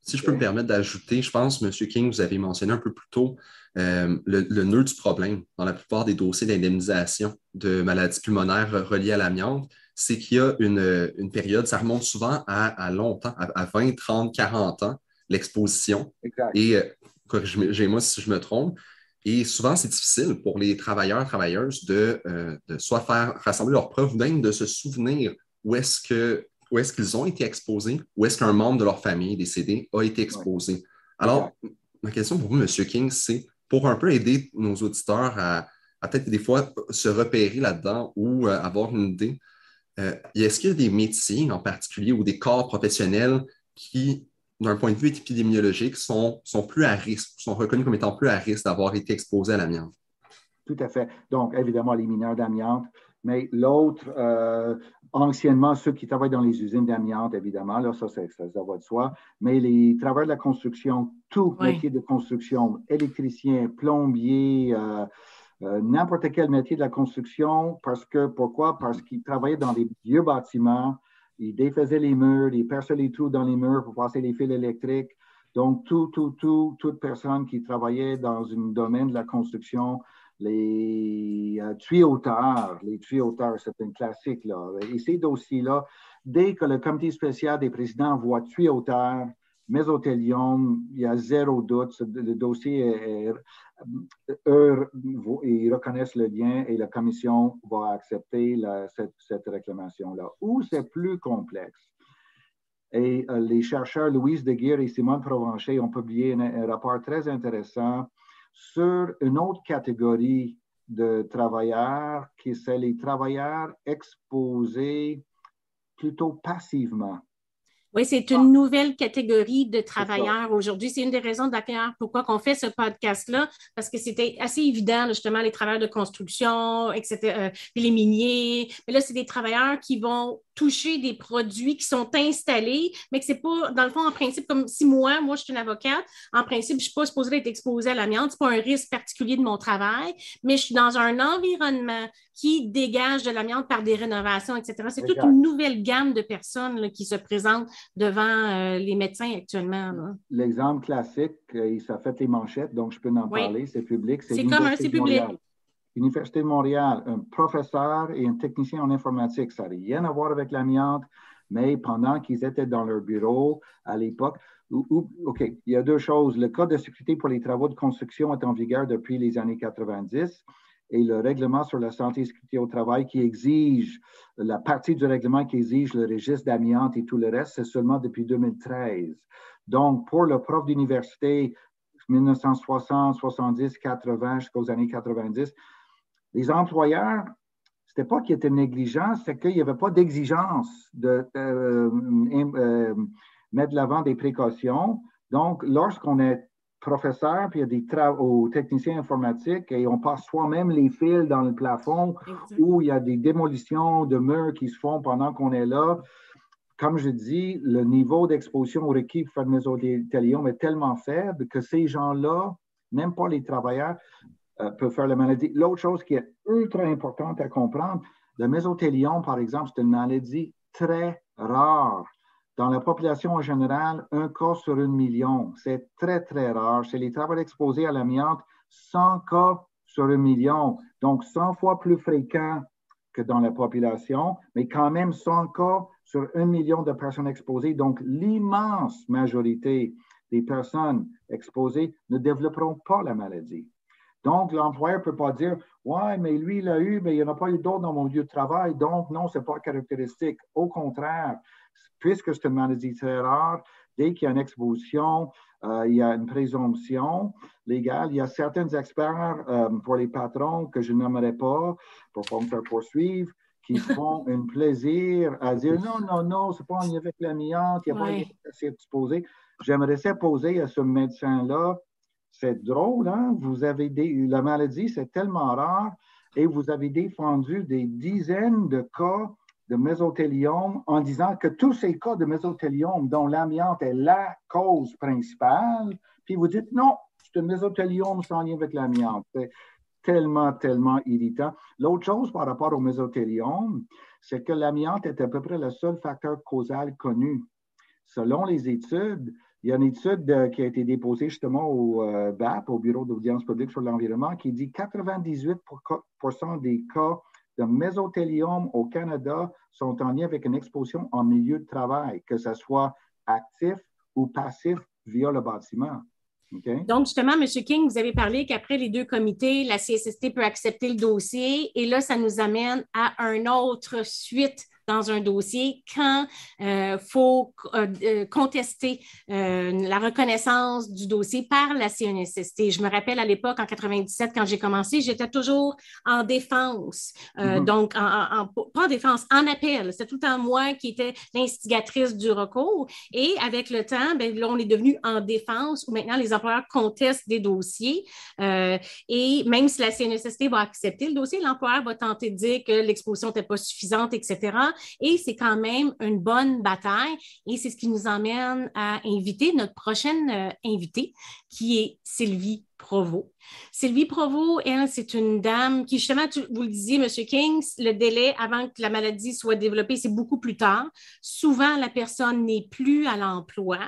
Si je peux me permettre d'ajouter, je pense, M. King, vous avez mentionné un peu plus tôt euh, le, nœud du problème dans la plupart des dossiers d'indemnisation de maladies pulmonaires reliées à l'amiante, c'est qu'il y a une, période, ça remonte souvent à, longtemps, à, 20, 30, 40 ans, l'exposition. Et euh, corrigez-moi si je me trompe, et souvent, c'est difficile pour les travailleurs, travailleuses de, euh, de soit faire rassembler leurs preuves ou même de se souvenir où est-ce que où est-ce qu'ils ont été exposés, où est-ce qu'un membre de leur famille décédé a été exposé. Alors, ma question pour vous, M. King, c'est pour un peu aider nos auditeurs à, peut-être des fois se repérer là-dedans ou euh, avoir une idée. Euh, est-ce qu'il y a des métiers en particulier ou des corps professionnels qui d'un point de vue épidémiologique, sont, sont plus à risque, sont reconnus comme étant plus à risque d'avoir été exposés à l'amiante. Tout à fait. Donc, évidemment, les mineurs d'amiante, mais l'autre, euh, anciennement, ceux qui travaillent dans les usines d'amiante, évidemment, là, ça, ça, ça, va de soi, mais les travailleurs de la construction, tout métier de construction, électricien, plombier, euh, euh, n'importe quel métier de la construction, parce que, pourquoi? Parce qu'ils travaillaient dans des vieux bâtiments, il défaisait les murs, il perçait les trous dans les murs pour passer les fils électriques. Donc, tout, tout, tout, toute personne qui travaillait dans un domaine de la construction, les euh, tuyauteurs, les tuyauteurs, c'est un classique. Là. Et ces dossiers-là, dès que le comité spécial des présidents voit tuyauteur, mésothélium, il y a zéro doute, le dossier eux, ils reconnaissent le lien et la commission va accepter cette, réclamation-là. Ou c'est plus complexe. Et euh, les chercheurs Louise Deguire et Simone Provencher ont publié un, rapport très intéressant sur une autre catégorie de travailleurs, qui c'est les travailleurs exposés plutôt passivement oui, c'est une nouvelle catégorie de travailleurs aujourd'hui. C'est une des raisons d'ailleurs pourquoi on fait ce podcast-là, parce que c'était assez évident, justement, les travailleurs de construction, etc., euh, les miniers. Mais là, c'est des travailleurs qui vont toucher des produits qui sont installés, mais que c'est pas, dans le fond, en principe, comme si moi, moi, je suis une avocate, en principe, je suis pas supposée être exposée à l'amiante, c'est pas un risque particulier de mon travail, mais je suis dans un environnement qui dégage de l'amiante par des rénovations, etc. C'est toute une nouvelle gamme de personnes qui se présentent devant euh, les médecins actuellement. L'exemple classique, euh, ça fait les manchettes, donc je peux en parler, c'est public. C'est comme un, c'est public. L'Université de Montréal, un professeur et un technicien en informatique. Ça n'a rien à voir avec l'amiante, mais pendant qu'ils étaient dans leur bureau à l'époque, OK, il y a deux choses. Le code de sécurité pour les travaux de construction est en vigueur depuis les années 90 et le règlement sur la santé et sécurité au travail qui exige, la partie du règlement qui exige le registre d'amiante et tout le reste, c'est seulement depuis 2013. Donc, pour le prof d'université, 1960, 70, 80 jusqu'aux années 90, les employeurs, ce n'était pas qu'ils étaient négligents, c'est qu'il n'y avait pas d'exigence de euh, euh, mettre de l'avant des précautions. Donc, lorsqu'on est professeur, puis il y a des travaux techniciens informatiques et on passe soi-même les fils dans le plafond où il y a des démolitions de murs qui se font pendant qu'on est là. comme je dis, le niveau d'exposition requis pour faire le mésothéliome est tellement faible que ces gens-là, même pas les travailleurs, euh, peuvent faire la maladie. L'autre chose qui est ultra importante à comprendre, le mésothéliome, par exemple, c'est une maladie très rare. Dans la population en général, un cas sur un million. C'est très, très rare. Chez les travailleurs exposés à l'amiante, 100 cas sur un million. Donc, 100 fois plus fréquent que dans la population, mais quand même 100 cas sur un million de personnes exposées. Donc, l'immense majorité des personnes exposées ne développeront pas la maladie. Donc, l'employeur ne peut pas dire Ouais, mais lui, il a eu, mais il n'y en a pas eu d'autres dans mon lieu de travail. Donc, non, ce n'est pas caractéristique. Au contraire, puisque c'est une maladie très rare, dès qu'il y a une exposition, euh, il y a une présomption légale. Il y a certains experts euh, pour les patrons que je n'aimerais pas pour ne pas me faire poursuivre qui font un plaisir à dire non, non, non, c'est pas en lien avec l'amiante, il n'y a pas assez exposé. J'aimerais ça poser à ce médecin-là c'est drôle, hein? Vous avez la maladie, c'est tellement rare et vous avez défendu des dizaines de cas de mésothéliome en disant que tous ces cas de mésothéliome dont l'amiante est la cause principale, puis vous dites non, c'est un mésothéliome sans lien avec l'amiante. C'est tellement, tellement irritant. L'autre chose par rapport au mésothéliome, c'est que l'amiante est à peu près le seul facteur causal connu. Selon les études, il y a une étude euh, qui a été déposée justement au euh, BAP, au Bureau d'audience publique sur l'environnement, qui dit que 98% des cas de mésothéliome au Canada sont en lien avec une exposition en milieu de travail, que ce soit actif ou passif via le bâtiment. Donc, justement, M. King, vous avez parlé qu'après les deux comités, la CSST peut accepter le dossier et là, ça nous amène à un autre suite dans un dossier quand il euh, faut euh, euh, contester la reconnaissance du dossier par la CNSST. Je me rappelle à l'époque, en 97, quand j'ai commencé, j'étais toujours en défense. Mm-hmm. Donc, en, pas en défense, en appel. C'est tout le temps moi qui étais l'instigatrice du recours. Et avec le temps, ben, là, on est devenu en défense où maintenant les employeurs contestent des dossiers. et même si la CNSST va accepter le dossier, l'employeur va tenter de dire que l'exposition n'était pas suffisante, etc. Et c'est quand même une bonne bataille. Et c'est ce qui nous emmène à inviter notre prochaine euh, invitée, qui est Sylvie Sylvie Provo, elle, c'est une dame qui, justement, vous le disiez, M. King, le délai avant que la maladie soit développée, c'est beaucoup plus tard. Souvent, la personne n'est plus à l'emploi.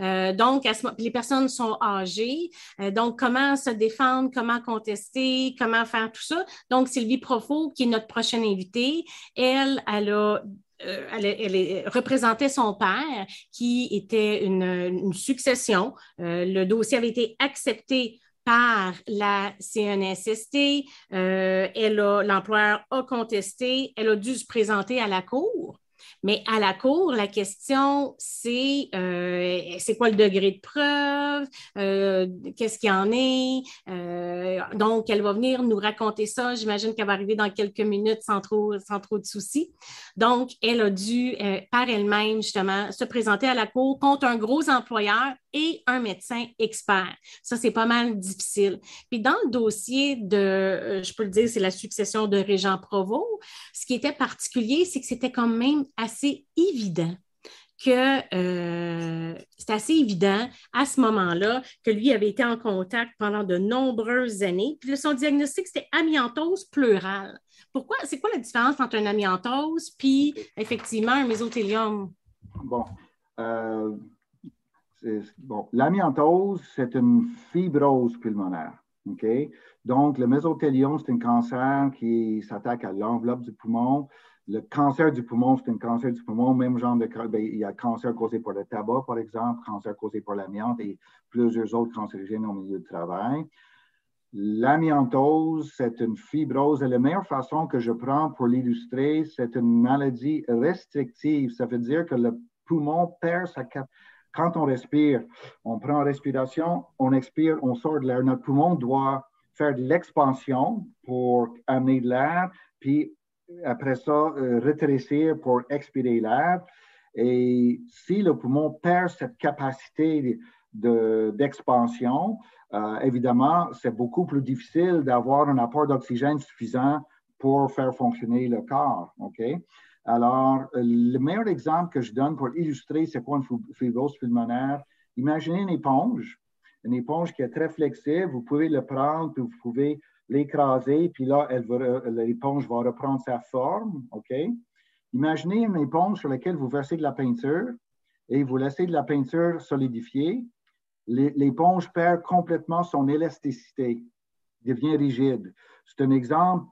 Euh, donc, les personnes sont âgées. Euh, donc, comment se défendre, comment contester, comment faire tout ça? Donc, Sylvie Provo, qui est notre prochaine invitée, elle, elle a euh, représentait son père, qui était une, succession. Le dossier avait été accepté par la CNSST. Euh, l'employeur a contesté. Elle a dû se présenter à la cour. Mais à la cour, la question, c'est euh, c'est quoi le degré de preuve, euh, qu'est-ce qu'il y en est? Euh, donc, elle va venir nous raconter ça. J'imagine qu'elle va arriver dans quelques minutes sans trop, sans trop de soucis. Donc, elle a dû, par elle-même, justement, se présenter à la cour contre un gros employeur et un médecin expert. Ça, c'est pas mal difficile. Puis dans le dossier de, je peux le dire, c'est la succession de Régent Provost, ce qui était particulier, c'est que c'était quand même assez évident que euh, c'est assez évident à ce moment-là que lui avait été en contact pendant de nombreuses années. Puis son diagnostic, c'était amiantose pleurale. Pourquoi? C'est quoi la différence entre un amiantose puis effectivement un mésothélium? Bon. Euh, bon. L'amiantose, c'est une fibrose pulmonaire. Donc, le mésothélium, c'est un cancer qui s'attaque à l'enveloppe du poumon. Le cancer du poumon, c'est un cancer du poumon, même genre de ben, il y a cancer causé par le tabac, par exemple, cancer causé par l'amiante et plusieurs autres cancérigènes au milieu du travail. L'amiantose, c'est une fibrose et la meilleure façon que je prends pour l'illustrer, c'est une maladie restrictive. Ça veut dire que le poumon perd sa capacité quand on respire, on prend en respiration, on expire, on sort de l'air. Notre poumon doit faire de l'expansion pour amener de l'air, puis après ça, euh, rétrécir pour expirer l'air. Et si le poumon perd cette capacité d'expansion, euh, évidemment, c'est beaucoup plus difficile d'avoir un apport d'oxygène suffisant pour faire fonctionner le corps. OK? Alors, le meilleur exemple que je donne pour illustrer c'est quoi une fibrose pulmonaire, imaginez une éponge, une éponge qui est très flexible, vous pouvez le prendre, puis vous pouvez l'écraser, puis là, l'éponge va reprendre sa forme, OK? Imaginez une éponge sur laquelle vous versez de la peinture et vous laissez de la peinture solidifier. L'éponge perd complètement son élasticité, devient rigide. C'est un exemple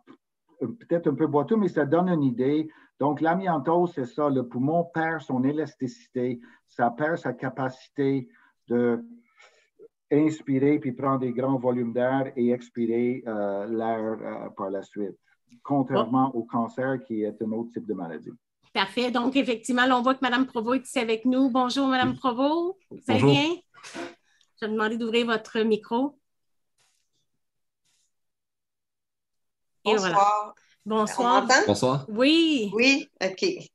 peut-être un peu boiteux, mais ça donne une idée. Donc, l'amiantose, c'est ça, le poumon perd son élasticité, ça perd sa capacité de inspirer puis prendre des grands volumes d'air et expirer euh, l'air euh, par la suite, contrairement au cancer qui est un autre type de maladie. Parfait. Donc, effectivement, on voit que Mme Provost est ici avec nous. Bonjour, Mme Provost. Vous allez bien? Je vais demander d'ouvrir votre micro. Bonsoir. Bonsoir. Bonsoir. Oui. Oui, OK.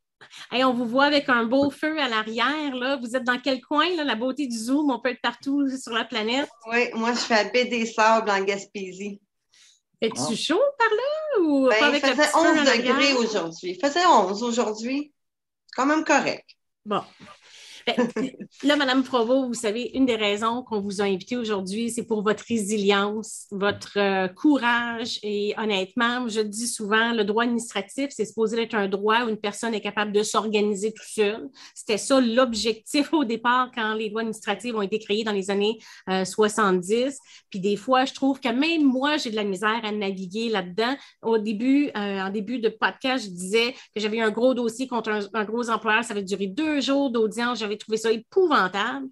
On vous voit avec un beau feu à l'arrière. Là. Vous êtes dans quel coin? Là? La beauté du Zoom, on peut être partout sur la planète. Oui, moi, je suis à Baie des Sables en Gaspésie. Es-tu ah. chaud par là? Ou ben, il faisait 11 degrés aujourd'hui. Il faisait 11 aujourd'hui. Quand même correct. Bon. Ben, là, Madame Provo, vous savez, une des raisons qu'on vous a invité aujourd'hui, c'est pour votre résilience, votre euh, courage. Et honnêtement, je dis souvent, le droit administratif, c'est supposé être un droit où une personne est capable de s'organiser tout seul. C'était ça l'objectif au départ quand les lois administratives ont été créées dans les années 70. Euh, Puis des fois, je trouve que même moi, j'ai de la misère à naviguer là-dedans. Au début, euh, en début de podcast, je disais que j'avais un gros dossier contre un, un gros employeur. Ça avait duré deux jours d'audience. Trouvé ça épouvantable.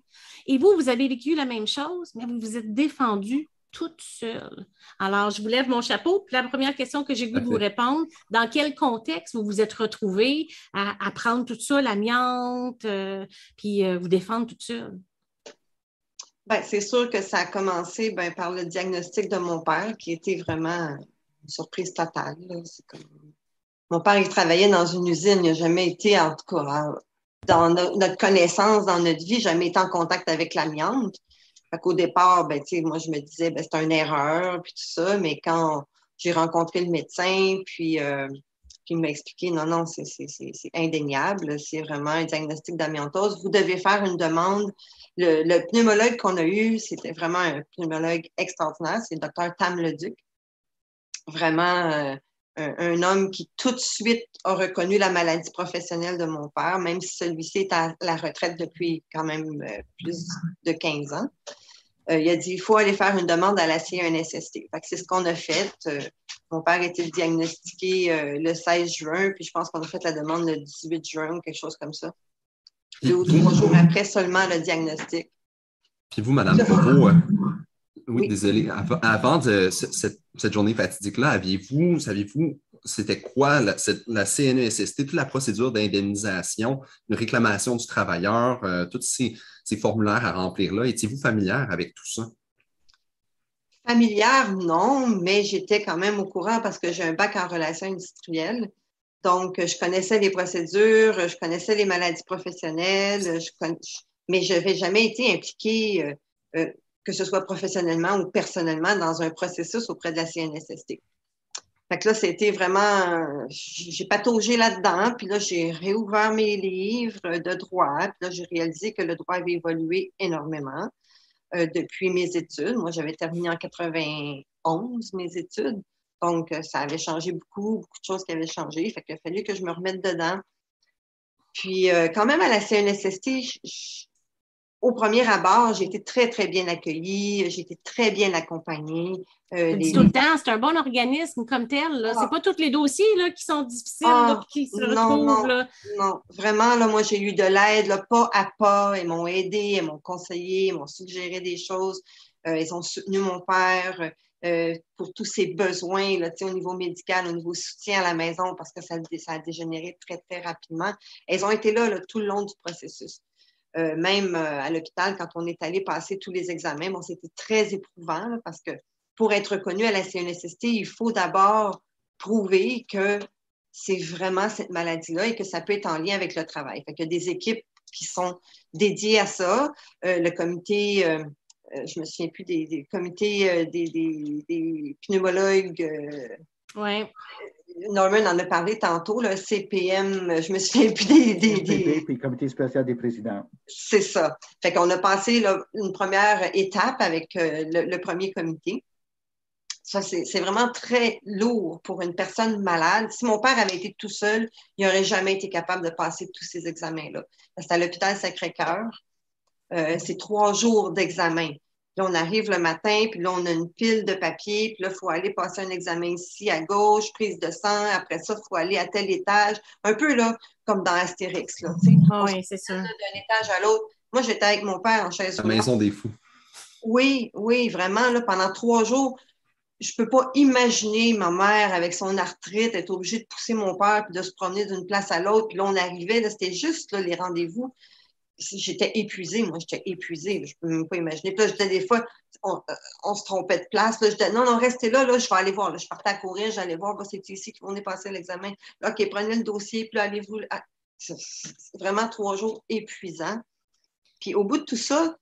Et vous, vous avez vécu la même chose, mais vous vous êtes défendu toute seule. Alors, je vous lève mon chapeau. Puis la première question que j'ai voulu vous répondre, dans quel contexte vous vous êtes retrouvé à apprendre tout ça, l'amiante, euh, puis euh, vous défendre toute seule? Bien, c'est sûr que ça a commencé ben, par le diagnostic de mon père, qui était vraiment une surprise totale. Mon père, il travaillait dans une usine, il n'a jamais été, en tout cas, dans notre connaissance, dans notre vie, jamais été en contact avec l'amiante. Fait qu'au départ, ben, moi, je me disais, ben, c'est une erreur, puis tout ça, mais quand j'ai rencontré le médecin, puis, euh, il m'a expliqué, non, non, c'est indéniable, c'est vraiment un diagnostic d'amiantose. Vous devez faire une demande. Le, pneumologue qu'on a eu, c'était vraiment un pneumologue extraordinaire, c'est le docteur Tam Leduc. Vraiment, euh, un, homme qui tout de suite a reconnu la maladie professionnelle de mon père, même si celui-ci est à la retraite depuis quand même euh, plus de 15 ans. Euh, il a dit il faut aller faire une demande à la CNSST. C'est ce qu'on a fait. Euh, mon père a été diagnostiqué le 16 juin, puis je pense qu'on a fait la demande le 18 juin, quelque chose comme ça. Deux ou trois jours après seulement le diagnostic. Puis vous, Madame oui, désolé. Avant, de cette, journée fatidique-là, aviez-vous, saviez-vous, c'était quoi la, la, CNESST, toute la procédure d'indemnisation, de réclamation du travailleur, euh, tous ces, formulaires à remplir-là? Étiez-vous familière avec tout ça? Familière, non, mais j'étais quand même au courant parce que j'ai un bac en relations industrielles. Donc, je connaissais les procédures, je connaissais les maladies professionnelles, mais je n'avais jamais été impliquée euh, euh, que ce soit professionnellement ou personnellement, dans un processus auprès de la CNSST. Fait que là, c'était vraiment, j'ai pataugé là-dedans, puis là, j'ai réouvert mes livres de droit, puis là, j'ai réalisé que le droit avait évolué énormément euh, depuis mes études. Moi, j'avais terminé en 91 mes études, donc euh, ça avait changé beaucoup, beaucoup de choses qui avaient changé. Fait qu'il a fallu que je me remette dedans. Puis, euh, quand même, à la CNSST, au premier abord, j'ai été très, très bien accueillie, j'ai été très bien accompagnée. Euh, tout le temps, c'est un bon organisme comme tel. Ce n'est ah. pas tous les dossiers là, qui sont difficiles, ah, qui se non, Non, non, vraiment, là, moi, j'ai eu de l'aide, pas à pas. Ils m'ont aidé, ils m'ont conseillé, ils m'ont suggéré des choses. Euh, ils ont soutenu mon père euh, pour tous ses besoins là, au niveau médical, au niveau soutien à la maison, parce que ça, ça a dégénéré très, très rapidement. Elles ont été là, là tout le long du processus. Euh, même euh, à l'hôpital, quand on est allé passer tous les examens, bon, c'était très éprouvant parce que pour être reconnu à la CNSST, il faut d'abord prouver que c'est vraiment cette maladie-là et que ça peut être en lien avec le travail. Fait il y a des équipes qui sont dédiées à ça. Euh, le comité, je me souviens plus des, comités des, des, pneumologues. Ouais Norman en a parlé tantôt, le CPM, je me souviens plus des. des, des... puis Comité spécial des présidents. C'est ça. Fait qu'on a passé là, une première étape avec euh, le, premier comité. Ça, c'est vraiment très lourd pour une personne malade. Si mon père avait été tout seul, il n'aurait jamais été capable de passer tous ces examens-là. C'est à l'hôpital Sacré-Cœur. Euh, c'est trois jours d'examen. Là, on arrive le matin, puis là, on a une pile de papier, puis là, il faut aller passer un examen ici à gauche, prise de sang, après ça, il faut aller à tel étage. Un peu là, comme dans Astérix, là, tu sais. Ah oui, c'est ça. D'un étage à l'autre. Moi, j'étais avec mon père en chaise La maison des fous. Oui, oui, vraiment, là, pendant trois jours, je peux pas imaginer ma mère avec son arthrite être obligée de pousser mon père puis de se promener d'une place à l'autre. Puis là, on arrivait, c'était juste là, les rendez-vous j'étais épuisée, moi, j'étais épuisée. Je peux même pas imaginer. Puis là, j'étais des fois, on, on, se trompait de place. Là, je disais, non, non, restez là, là, je vais aller voir. Là, je partais à courir, j'allais voir, bah, c'est ici qu'on est passé l'examen. OK, prenez le dossier, puis là, allez-vous. Ah, c'est vraiment trois jours épuisants. Puis au bout de tout ça,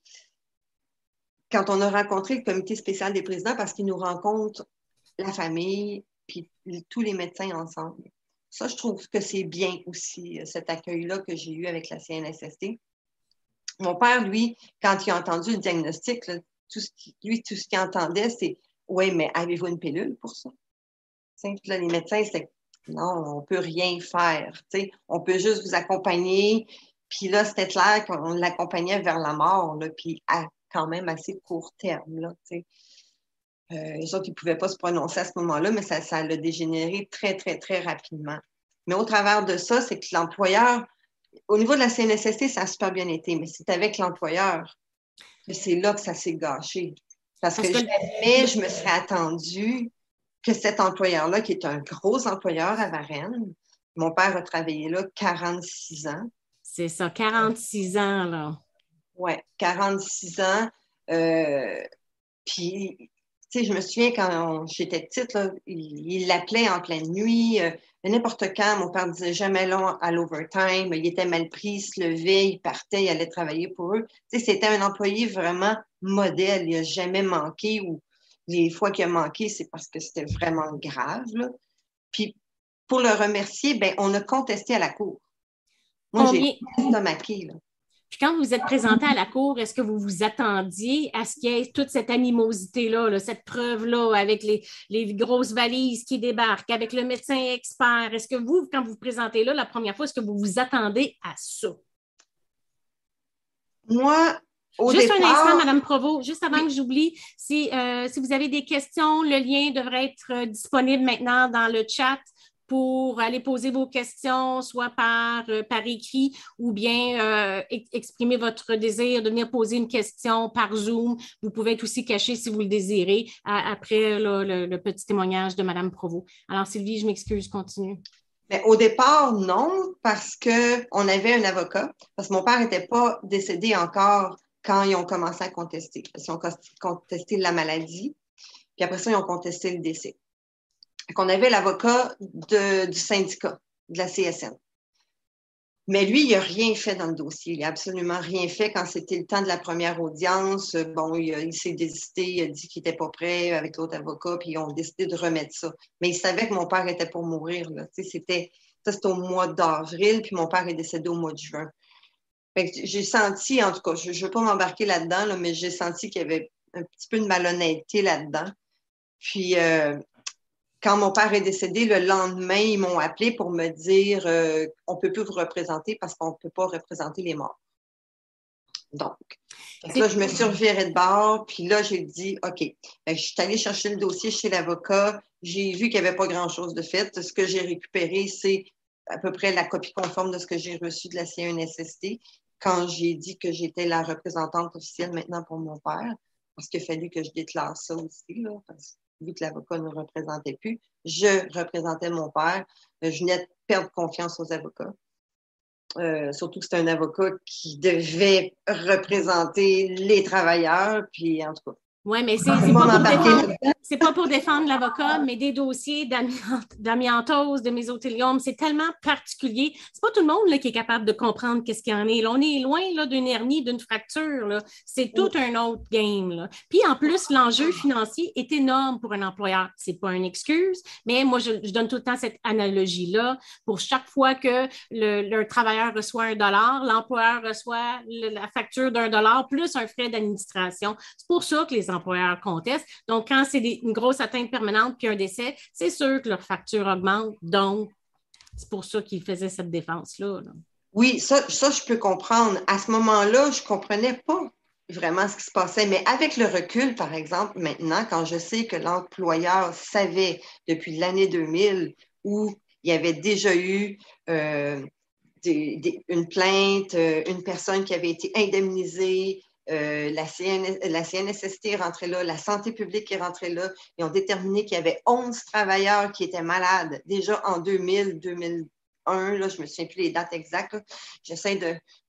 quand on a rencontré le comité spécial des présidents, parce qu'ils nous rencontrent la famille, puis tous les médecins ensemble. Ça, je trouve que c'est bien aussi, cet accueil-là que j'ai eu avec la CNSST. Mon père, lui, quand il a entendu le diagnostic, tout ce lui, tout ce qu'il entendait, c'est Oui, mais avez-vous une pilule pour ça? les médecins, c'est non, on ne peut rien faire. On peut juste vous accompagner. Puis là, c'était clair qu'on l'accompagnait vers la mort, puis à quand même assez court terme. Là, euh, les autres, ils ne pouvaient pas se prononcer à ce moment-là, mais ça, ça l'a dégénéré très, très, très rapidement. Mais au travers de ça, c'est que l'employeur au niveau de la CNSST, ça a super bien été, mais c'est avec l'employeur que c'est là que ça s'est gâché. Parce, que, jamais je me serais attendue que cet employeur-là, qui est un gros employeur à Varennes, mon père a travaillé là 46 ans. C'est ça, 46 ans, là. Oui, 46 ans. Euh, puis, sais, je me souviens quand j'étais petite, il l'appelait en pleine nuit. Euh, n'importe quand, mon père disait jamais long à l'overtime, il était mal pris, il se levait, il partait, il allait travailler pour eux. c'était un employé vraiment modèle, il n'a jamais manqué ou les fois qu'il a manqué, c'est parce que c'était vraiment grave. Puis pour le remercier, ben, on a contesté à la cour. Moi, j'ai estomaqué. Là. Puis quand vous êtes présenté à la cour, est-ce que vous vous attendiez à ce qu'il y ait toute cette animosité-là, cette preuve-là, avec les, grosses valises qui débarquent, avec le médecin expert? Est-ce que vous, quand vous vous présentez là la première fois, est-ce que vous vous attendez à ça? Moi, au juste un instant, Madame Provost, juste avant que j'oublie, si, euh, si vous avez des questions, le lien devrait être euh, disponible maintenant dans le chat pour aller poser vos questions, soit par, euh, écrit ou bien euh, exprimer votre désir de venir poser une question par Zoom. Vous pouvez être aussi caché si vous le désirez après le, petit témoignage de Mme Provost. Alors, Sylvie, je m'excuse, continue. Mais au départ, non, parce qu'on avait un avocat, parce que mon père n'était pas décédé encore quand ils ont commencé à contester. Ils ont contesté la maladie, puis après ça, ils ont contesté le décès qu'on avait l'avocat du syndicat, de la CSN. Mais lui, il n'a rien fait dans le dossier. Il n'a absolument rien fait quand c'était le temps de la première audience. Bon, il, s'est désisté, il a dit qu'il n'était pas prêt avec l'autre avocat, puis ils ont décidé de remettre ça. Mais il savait que mon père était pour mourir. C'était, ça, c'était au mois d'avril, puis mon père est décédé au mois de juin. J'ai senti, en tout cas, je ne veux pas m'embarquer là-dedans, mais j'ai senti qu'il y avait un petit peu de malhonnêteté là-dedans. Puis, euh, quand mon père est décédé, le lendemain, ils m'ont appelé pour me dire euh, on ne peut plus vous représenter parce qu'on ne peut pas représenter les morts. Donc, là, je me suis revirée de bord, puis là, j'ai dit OK. je suis allée chercher le dossier chez l'avocat. J'ai vu qu'il n'y avait pas grand-chose de fait. Ce que j'ai récupéré, c'est à peu près la copie conforme de ce que j'ai reçu de la CNSST quand j'ai dit que j'étais la représentante officielle maintenant pour mon père, parce qu'il a fallu que je déclare ça aussi. Là, parce vu que l'avocat ne représentait plus, je représentais mon père. Euh, je venais de perdre confiance aux avocats. Euh, surtout que c'est un avocat qui devait représenter les travailleurs. Puis, en tout cas, Oui, mais c'est pas, pour défendre l'avocat, mais des dossiers d'amiantose, de mésothéliome, c'est tellement particulier. C'est pas tout le monde là, qui est capable de comprendre qu'est-ce qu'il y en est. on est loin d'une hernie, d'une fracture. C'est tout un autre game. Puis en plus, l'enjeu financier est énorme pour un employeur. C'est pas une excuse, mais moi, je, donne tout le temps cette analogie-là. Pour chaque fois que le, travailleur reçoit un dollar, l'employeur reçoit la facture d'un dollar plus un frais d'administration. C'est pour ça que les employeurs contestent. Donc, quand c'est une grosse atteinte permanente puis un décès, c'est sûr que leur facture augmente. Donc, c'est pour ça qu'ils faisaient cette défense-là. Oui, ça, ça, je peux comprendre. À ce moment-là, je ne comprenais pas vraiment ce qui se passait. Mais avec le recul, par exemple, maintenant, quand je sais que l'employeur savait depuis l'année 2000 où il y avait déjà eu euh, une plainte, euh, une personne qui avait été indemnisée, euh, la, la, CNSST est rentrée là, la santé publique est rentrée là. Ils ont déterminé qu'il y avait 11 travailleurs qui étaient malades déjà en 2000, 2001. Là, je ne me souviens plus les dates exactes. J'essaie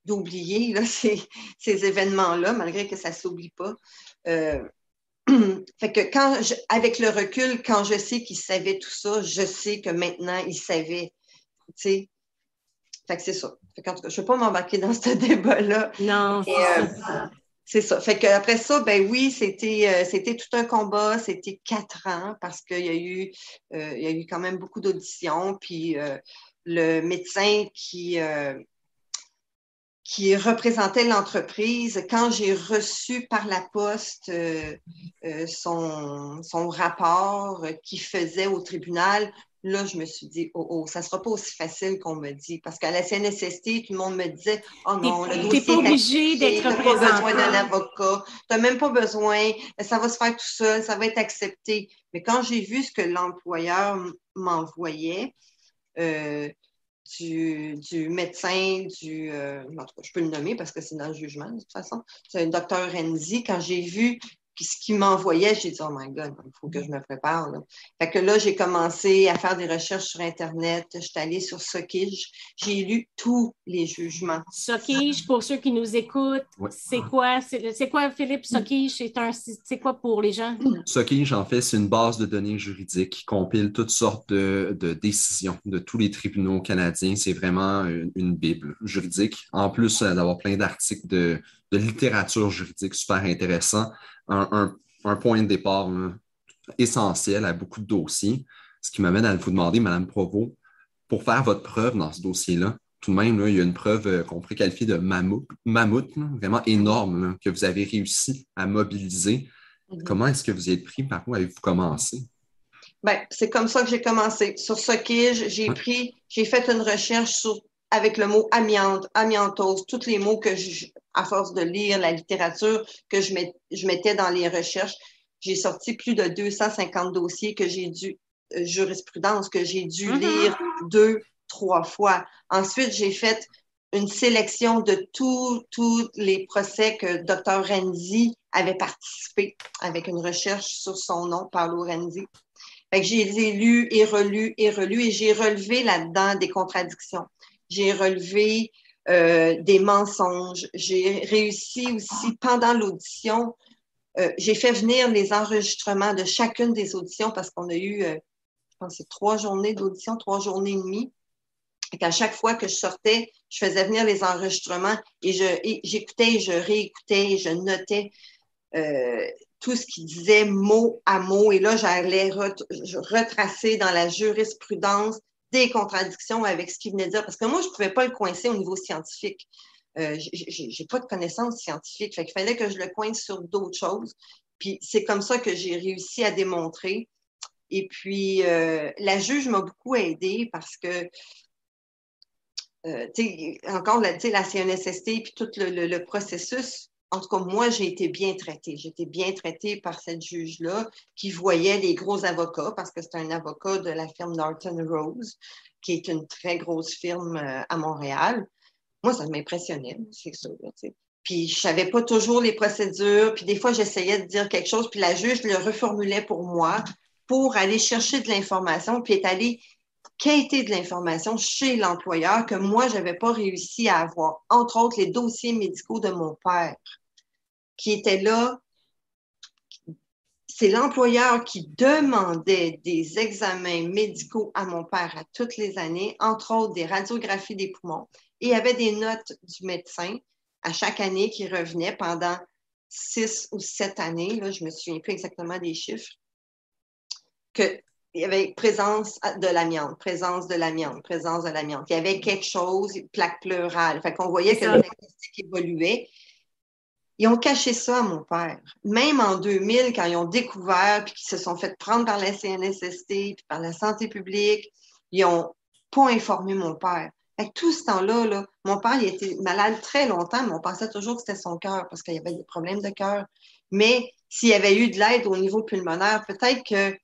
d'oublier ces, ces événements-là, malgré que ça ne s'oublie pas. Euh, fait que quand avec le recul, quand je sais qu'ils savaient tout ça, je sais que maintenant ils savaient. Fait que c'est ça. Fait je ne vais pas m'embarquer dans ce débat-là. Non. Euh, c'est ça. Fait qu'après ça, ben oui, c'était euh, c'était tout un combat. C'était quatre ans parce qu'il y a eu euh, quand même beaucoup d'auditions. Puis euh, le médecin qui qui représentait l'entreprise, quand j'ai reçu par la poste son, son rapport qu'il faisait au tribunal, Là, je me suis dit, oh, oh, ça ne sera pas aussi facile qu'on me dit. Parce qu'à la CNSST, tout le monde me disait, oh non, le dossier est pas obligé d'être Tu n'as pas besoin d'un avocat, tu n'as même pas besoin, ça va se faire tout seul, ça va être accepté. Mais quand j'ai vu ce que l'employeur m'envoyait, euh, du, du, médecin, du, euh, en tout cas, je peux le nommer parce que c'est dans le jugement de toute façon, c'est le docteur Renzi. Quand j'ai vu puis ce qu'il m'envoyait, j'ai dit, oh my God, il faut que je me prépare. Là. Fait que là, j'ai commencé à faire des recherches sur Internet. Je suis allée sur Sokige. J'ai lu tous les jugements. Sokige, pour ceux qui nous écoutent, c'est quoi? C'est quoi, Philippe, Sokige? C'est quoi pour les gens? Sokige, en fait, c'est une base de données juridiques qui compile toutes sortes de, décisions de tous les tribunaux canadiens. C'est vraiment une, bible juridique. En plus euh, d'avoir plein d'articles de, de littérature juridique super intéressant un, point de départ essentiel à beaucoup de dossiers. Ce qui m'amène à vous demander, Madame Provo, pour faire votre preuve dans ce dossier-là, tout de même, il y a une preuve euh, qu'on pourrait qualifier de mammouth, vraiment énorme, que vous avez réussi à mobiliser. Mhm. Comment est-ce que vous êtes pris? Par où avez-vous commencé? Ben, c'est comme ça que j'ai commencé. Sur ce qui j'ai pris, j'ai fait une recherche sur avec le mot amiante, amiantose, tous les mots que je, à force de lire la littérature que je, je mettais dans les recherches, j'ai sorti plus de 250 dossiers que j'ai dû, euh, jurisprudence, que j'ai dû mm-hmm. lire deux, trois fois. Ensuite, j'ai fait une sélection de tous les procès que Dr. Renzi avait participé avec une recherche sur son nom, Paolo Renzi. Fait que j'ai lus et relus et relus et j'ai relevé là-dedans des contradictions j'ai relevé euh, des mensonges. J'ai réussi aussi pendant l'audition, euh, j'ai fait venir les enregistrements de chacune des auditions parce qu'on a eu, euh, je pense, trois journées d'audition, trois journées et demie. Et qu'à chaque fois que je sortais, je faisais venir les enregistrements et j'écoutais, je, je réécoutais, je notais tout ce qu'il disait mot à mot. Et là, j'allais retracer dans la jurisprudence des contradictions avec ce qu'il venait de dire. Parce que moi, je ne pouvais pas le coincer au niveau scientifique. Euh, j'ai pas de connaissances scientifiques. Fait qu'il fallait que je le coince sur d'autres choses. Puis c'est comme ça que j'ai réussi à démontrer. Et puis, euh, la juge m'a beaucoup aidée parce que, euh, encore la, la CNSST, puis tout le processus, en tout cas, moi, j'ai été bien traitée. J'ai été bien traitée par cette juge-là qui voyait les gros avocats parce que c'est un avocat de la firme Norton Rose, qui est une très grosse firme euh, à Montréal. Moi, ça m'impressionnait, c'est sûr. Puis je savais pas toujours les procédures, puis des fois j'essayais de dire quelque chose, puis la juge le reformulait pour moi pour aller chercher de l'information, puis est allée quêter de l'information chez l'employeur que moi, je n'avais pas réussi à avoir, entre autres les dossiers médicaux de mon père qui était là c'est l'employeur qui demandait des examens médicaux à mon père à toutes les années, entre autres des radiographies des poumons. Et il y avait des notes du médecin à chaque année qui revenaient pendant six ou sept années. Là, je me souviens plus exactement des chiffres. Qu'il y avait présence de l'amiante, présence de l'amiante, présence de l'amiante. Il y avait quelque chose, plaque pleurale. Fait qu'on voyait que le diagnostic évoluait. Ils ont caché ça à mon père. Même en 2000, quand ils ont découvert, puis qu'ils se sont fait prendre par la CNSST, puis par la santé publique, ils n'ont pas informé mon père. Tout ce temps-là, là, mon père il était malade très longtemps, mais on pensait toujours que c'était son cœur parce qu'il y avait des problèmes de cœur. Mais s'il y avait eu de l'aide au niveau pulmonaire, peut-être que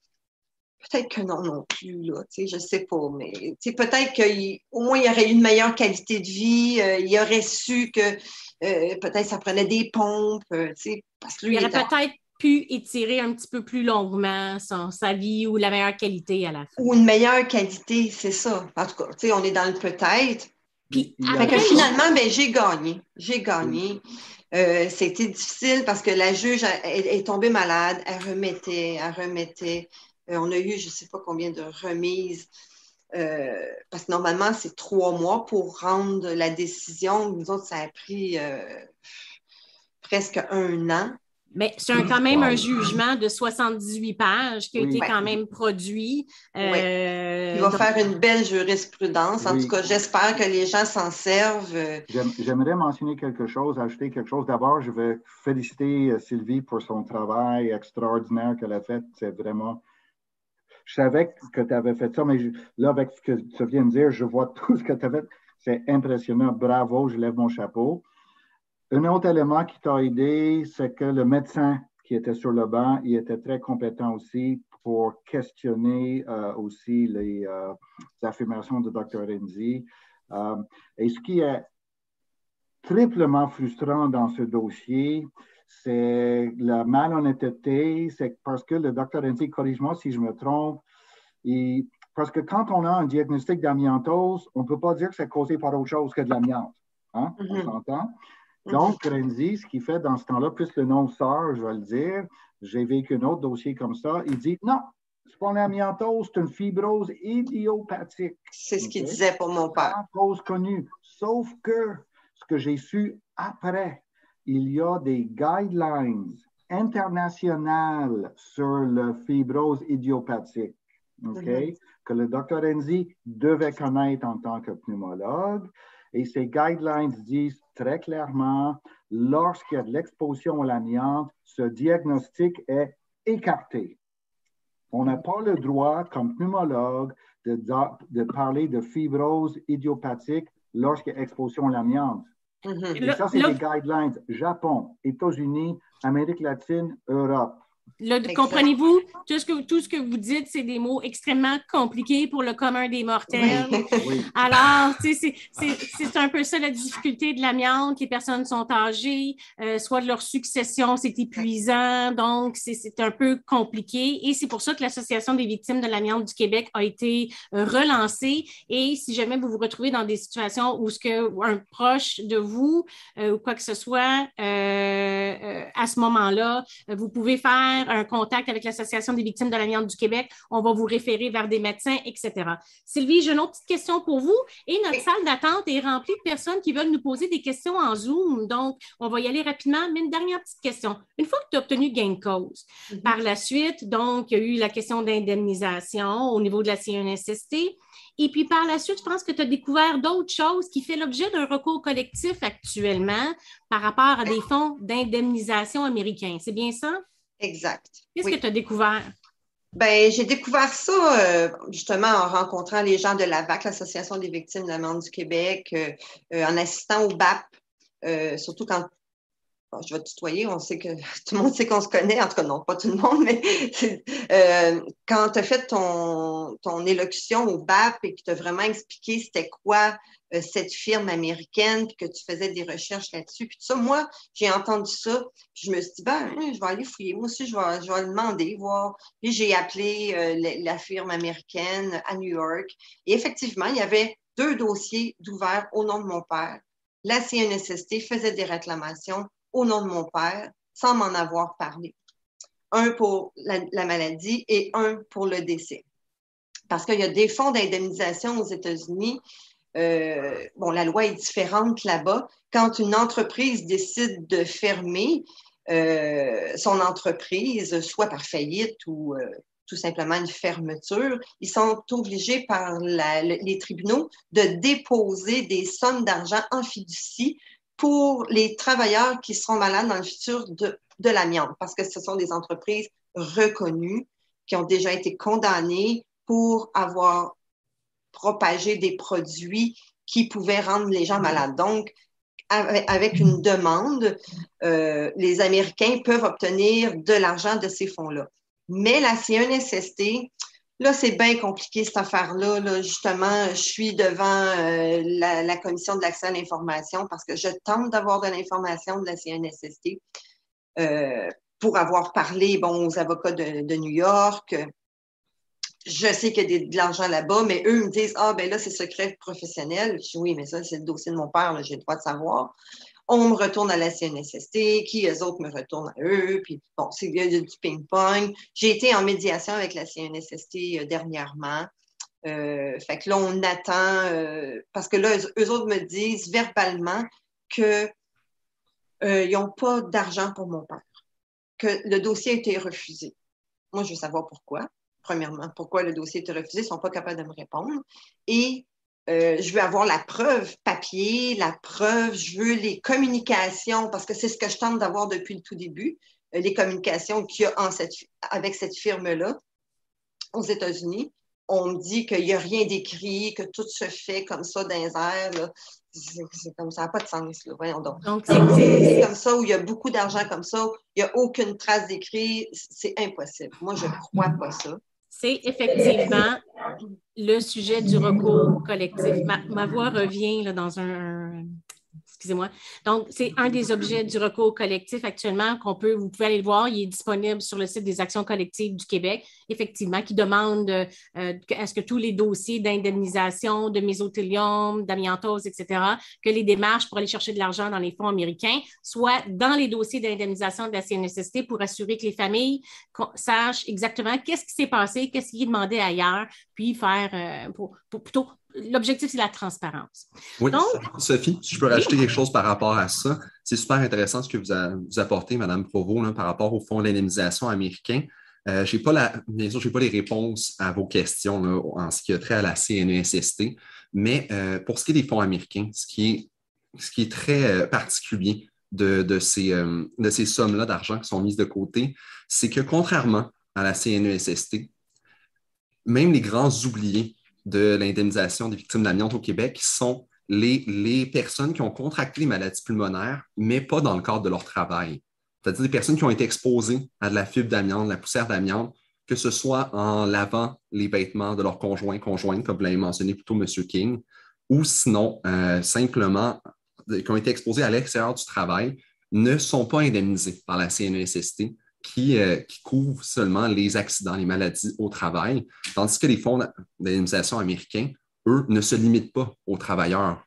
peut-être que non non plus, là, je ne sais pas, mais peut-être qu'au moins il y aurait eu une meilleure qualité de vie, euh, il aurait su que euh, peut-être ça prenait des pompes, euh, parce que lui, il aurait peut-être pu étirer un petit peu plus longuement son, sa vie ou la meilleure qualité à la fin. Ou une meilleure qualité, c'est ça. En tout cas, on est dans le peut-être. Puis finalement, ben, j'ai gagné. J'ai gagné. Euh, c'était difficile parce que la juge est, tombée malade, elle remettait, elle remettait. On a eu je ne sais pas combien de remises. Euh, parce que normalement, c'est trois mois pour rendre la décision. Nous autres, ça a pris euh, presque un an. Mais c'est quand même un jugement de 78 pages qui a été quand même produit. Euh, Il va faire une belle jurisprudence. En tout cas, j'espère que les gens s'en servent. J'aimerais mentionner quelque chose, ajouter quelque chose. D'abord, je vais féliciter Sylvie pour son travail extraordinaire qu'elle a fait. C'est vraiment je savais que tu avais fait ça, mais là, avec ce que tu viens de dire, je vois tout ce que tu as fait. C'est impressionnant. Bravo, je lève mon chapeau. Un autre élément qui t'a aidé, c'est que le médecin qui était sur le banc, il était très compétent aussi pour questionner euh, aussi les, euh, affirmations de Dr. Renzi. Euh, et ce qui est triplement frustrant dans ce dossier, c'est la malhonnêteté, c'est parce que le docteur Renzi, corrige-moi si je me trompe, parce que quand on a un diagnostic d'amiantose, on ne peut pas dire que c'est causé par autre chose que de l'amiante. Hein? On mm-hmm. s'entend? Mm-hmm. Donc, Renzi, ce qu'il fait dans ce temps-là, plus le nom sort, je vais le dire, j'ai vécu un autre dossier comme ça, il dit non, c'est pas une amiantose, c'est une fibrose idiopathique. C'est ce qu'il disait pour mon père. Cause connue. Sauf que ce que j'ai su après, il y a des guidelines internationales sur la fibrose idiopathique, mhm. que le docteur Enzi devait connaître en tant que pneumologue. Et ces guidelines disent très clairement, lorsqu'il y a de l'exposition à l'amiante, ce diagnostic est écarté. On n'a pas le droit, comme pneumologue, de, de parler de fibrose idiopathique lorsqu'il y a exposition à l'amiante. Mm-hmm. ça, c'est les guidelines Japon, États-Unis, Amérique latine, Europe comprenez-vous, tout ce, que, tout ce que vous dites, c'est des mots extrêmement compliqués pour le commun des mortels. Alors, c'est un peu ça la difficulté de l'amiante. Les personnes sont âgées, euh, soit de leur succession, c'est épuisant, donc c'est un peu compliqué. Et c'est pour ça que l'Association des victimes de l'amiante du Québec a été euh, relancée. Et si jamais vous vous retrouvez dans des situations où ce que un proche de vous euh, ou quoi que ce soit, à ce moment-là, vous pouvez faire un contact avec l'Association des victimes de l'amiante du Québec. On va vous référer vers des médecins, etc. Sylvie, j'ai une autre petite question pour vous. Et notre salle d'attente est remplie de personnes qui veulent nous poser des questions en Zoom. Donc, on va y aller rapidement. Mais une dernière petite question. Une fois que tu as obtenu gain de cause, mhm. par la suite, donc, il y a eu la question d'indemnisation au niveau de la CNSST. Et puis par la suite, je pense que tu as découvert d'autres choses qui font l'objet d'un recours collectif actuellement par rapport à des fonds d'indemnisation américains. C'est bien ça? Exact. Qu'est-ce que tu as découvert? Ben, j'ai découvert ça euh, justement en rencontrant les gens de l'AVAC, l'Association des victimes de la du Québec, euh, euh, en assistant au BAP, surtout quand je vais tutoyer, on sait que tout le monde sait qu'on se connaît, en tout cas non, pas tout le monde, mais quand tu as fait ton, ton élocution au BAP et que tu as vraiment expliqué c'était quoi euh, cette firme américaine, puis que tu faisais des recherches là-dessus. Puis ça, moi, j'ai entendu ça, puis je me suis dit, ben, hein, je vais aller fouiller. Moi aussi, je vais, je vais demander, voir. Puis j'ai appelé euh, la, firme américaine à New York. Et effectivement, il y avait deux dossiers d'ouvert au nom de mon père. La CNSST faisait des réclamations au nom de mon père sans m'en avoir parlé. un pour la, maladie et un pour le décès. Parce qu'il y a des fonds d'indemnisation aux États-Unis. Euh, bon, la loi est différente là-bas. Quand une entreprise décide de fermer euh, son entreprise, soit par faillite ou euh, tout simplement une fermeture, ils sont obligés par les tribunaux de déposer des sommes d'argent en fiducie pour les travailleurs qui seront malades dans le futur de, de l'amiante, parce que ce sont des entreprises reconnues qui ont déjà été condamnées pour avoir propagé des produits qui pouvaient rendre les gens malades. Donc, avec une demande, euh, les Américains peuvent obtenir de l'argent de ces fonds-là. Mais la CNSST, là, c'est bien compliqué cette affaire-là. Justement, je suis devant euh, la, commission de l'accès à l'information parce que je tente d'avoir de l'information de la CNSST euh, pour avoir parlé bon, aux avocats de, New York. Je sais qu'il y a de l'argent là-bas, mais eux me disent Ah, ben là, c'est secret professionnel. Je dis Oui, mais ça, c'est le dossier de mon père, j'ai le droit de savoir on me retourne à la CNSST, qui eux autres me retournent à eux, puis bon, c'est du ping-pong. J'ai été en médiation avec la CNSST euh, dernièrement. Euh, fait que là, on attend, euh, parce que là, eux, autres me disent verbalement qu'ils n'ont pas d'argent pour mon père, que le dossier a été refusé. Moi, je veux savoir pourquoi. Premièrement, pourquoi le dossier été refusé, ils ne sont pas capables de me répondre. Et euh, je veux avoir la preuve papier, la preuve, je veux les communications, parce que c'est ce que je tente d'avoir depuis le tout début, euh, les communications qu'il y a avec cette firme-là aux États-Unis. On me dit qu'il n'y a rien d'écrit, que tout se fait comme ça dans les airs. C'est comme ça, n'a pas de sens. Voyons donc. donc c'est comme ça où il y a beaucoup d'argent comme ça, il n'y a aucune trace d'écrit, c'est impossible. Moi, je ne crois pas ça c'est effectivement le sujet du recours collectif. Ma, voix revient dans un, excusez-moi. Donc, c'est un des objets du recours collectif actuellement qu'on peut, vous pouvez aller le voir, il est disponible sur le site des actions collectives du Québec, effectivement, qui demande euh, est ce que tous les dossiers d'indemnisation, de mésothélium, d'amiantose, etc., que les démarches pour aller chercher de l'argent dans les fonds américains soient dans les dossiers d'indemnisation de la CNSST pour assurer que les familles sachent exactement qu'est-ce qui s'est passé, qu'est-ce qui est demandé ailleurs, puis faire euh, pour plutôt l'objectif, c'est la transparence. Oui, Sophie, si je peux rajouter quelque chose par rapport à ça, c'est super intéressant ce que vous, apportez, Mme Provo, par rapport au fonds d'indemnisation américain. Euh, j'ai pas la, bien sûr, je n'ai pas les réponses à vos questions en ce qui a trait à la CNESST, mais euh, pour ce qui est des fonds américains, ce qui est, ce qui est très euh, particulier de, de ces, de ces sommes-là d'argent qui sont mises de côté, c'est que contrairement à la CNESST, même les grands oubliés de l'indemnisation des victimes d'amiante au Québec sont les, personnes qui ont contracté les maladies pulmonaires, mais pas dans le cadre de leur travail. C'est-à-dire des personnes qui ont été exposées à de la fibre d'amiante, de la poussière d'amiante, que ce soit en lavant les vêtements de leurs conjoints, conjointes, comme vous l'avez mentionné plutôt M. King, ou sinon euh, simplement qui ont été exposés à l'extérieur du travail, ne sont pas indemnisés par la CNESST qui, euh, qui couvrent seulement les accidents, les maladies au travail, tandis que les fonds d'indemnisation américains, eux, ne se limitent pas aux travailleurs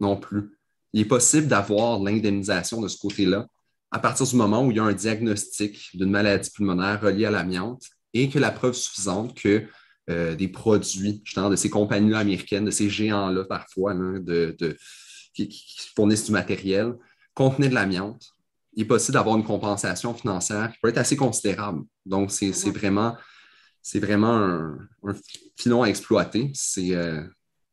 non plus. Il est possible d'avoir l'indemnisation de ce côté-là à partir du moment où il y a un diagnostic d'une maladie pulmonaire reliée à l'amiante et que la preuve suffisante que euh, des produits, justement, de ces compagnies américaines, de ces géants-là parfois, de, qui, fournissent du matériel, contenaient de l'amiante il est possible d'avoir une compensation financière qui peut être assez considérable. Donc, c'est vraiment, vraiment un, un, filon à exploiter. C'est euh,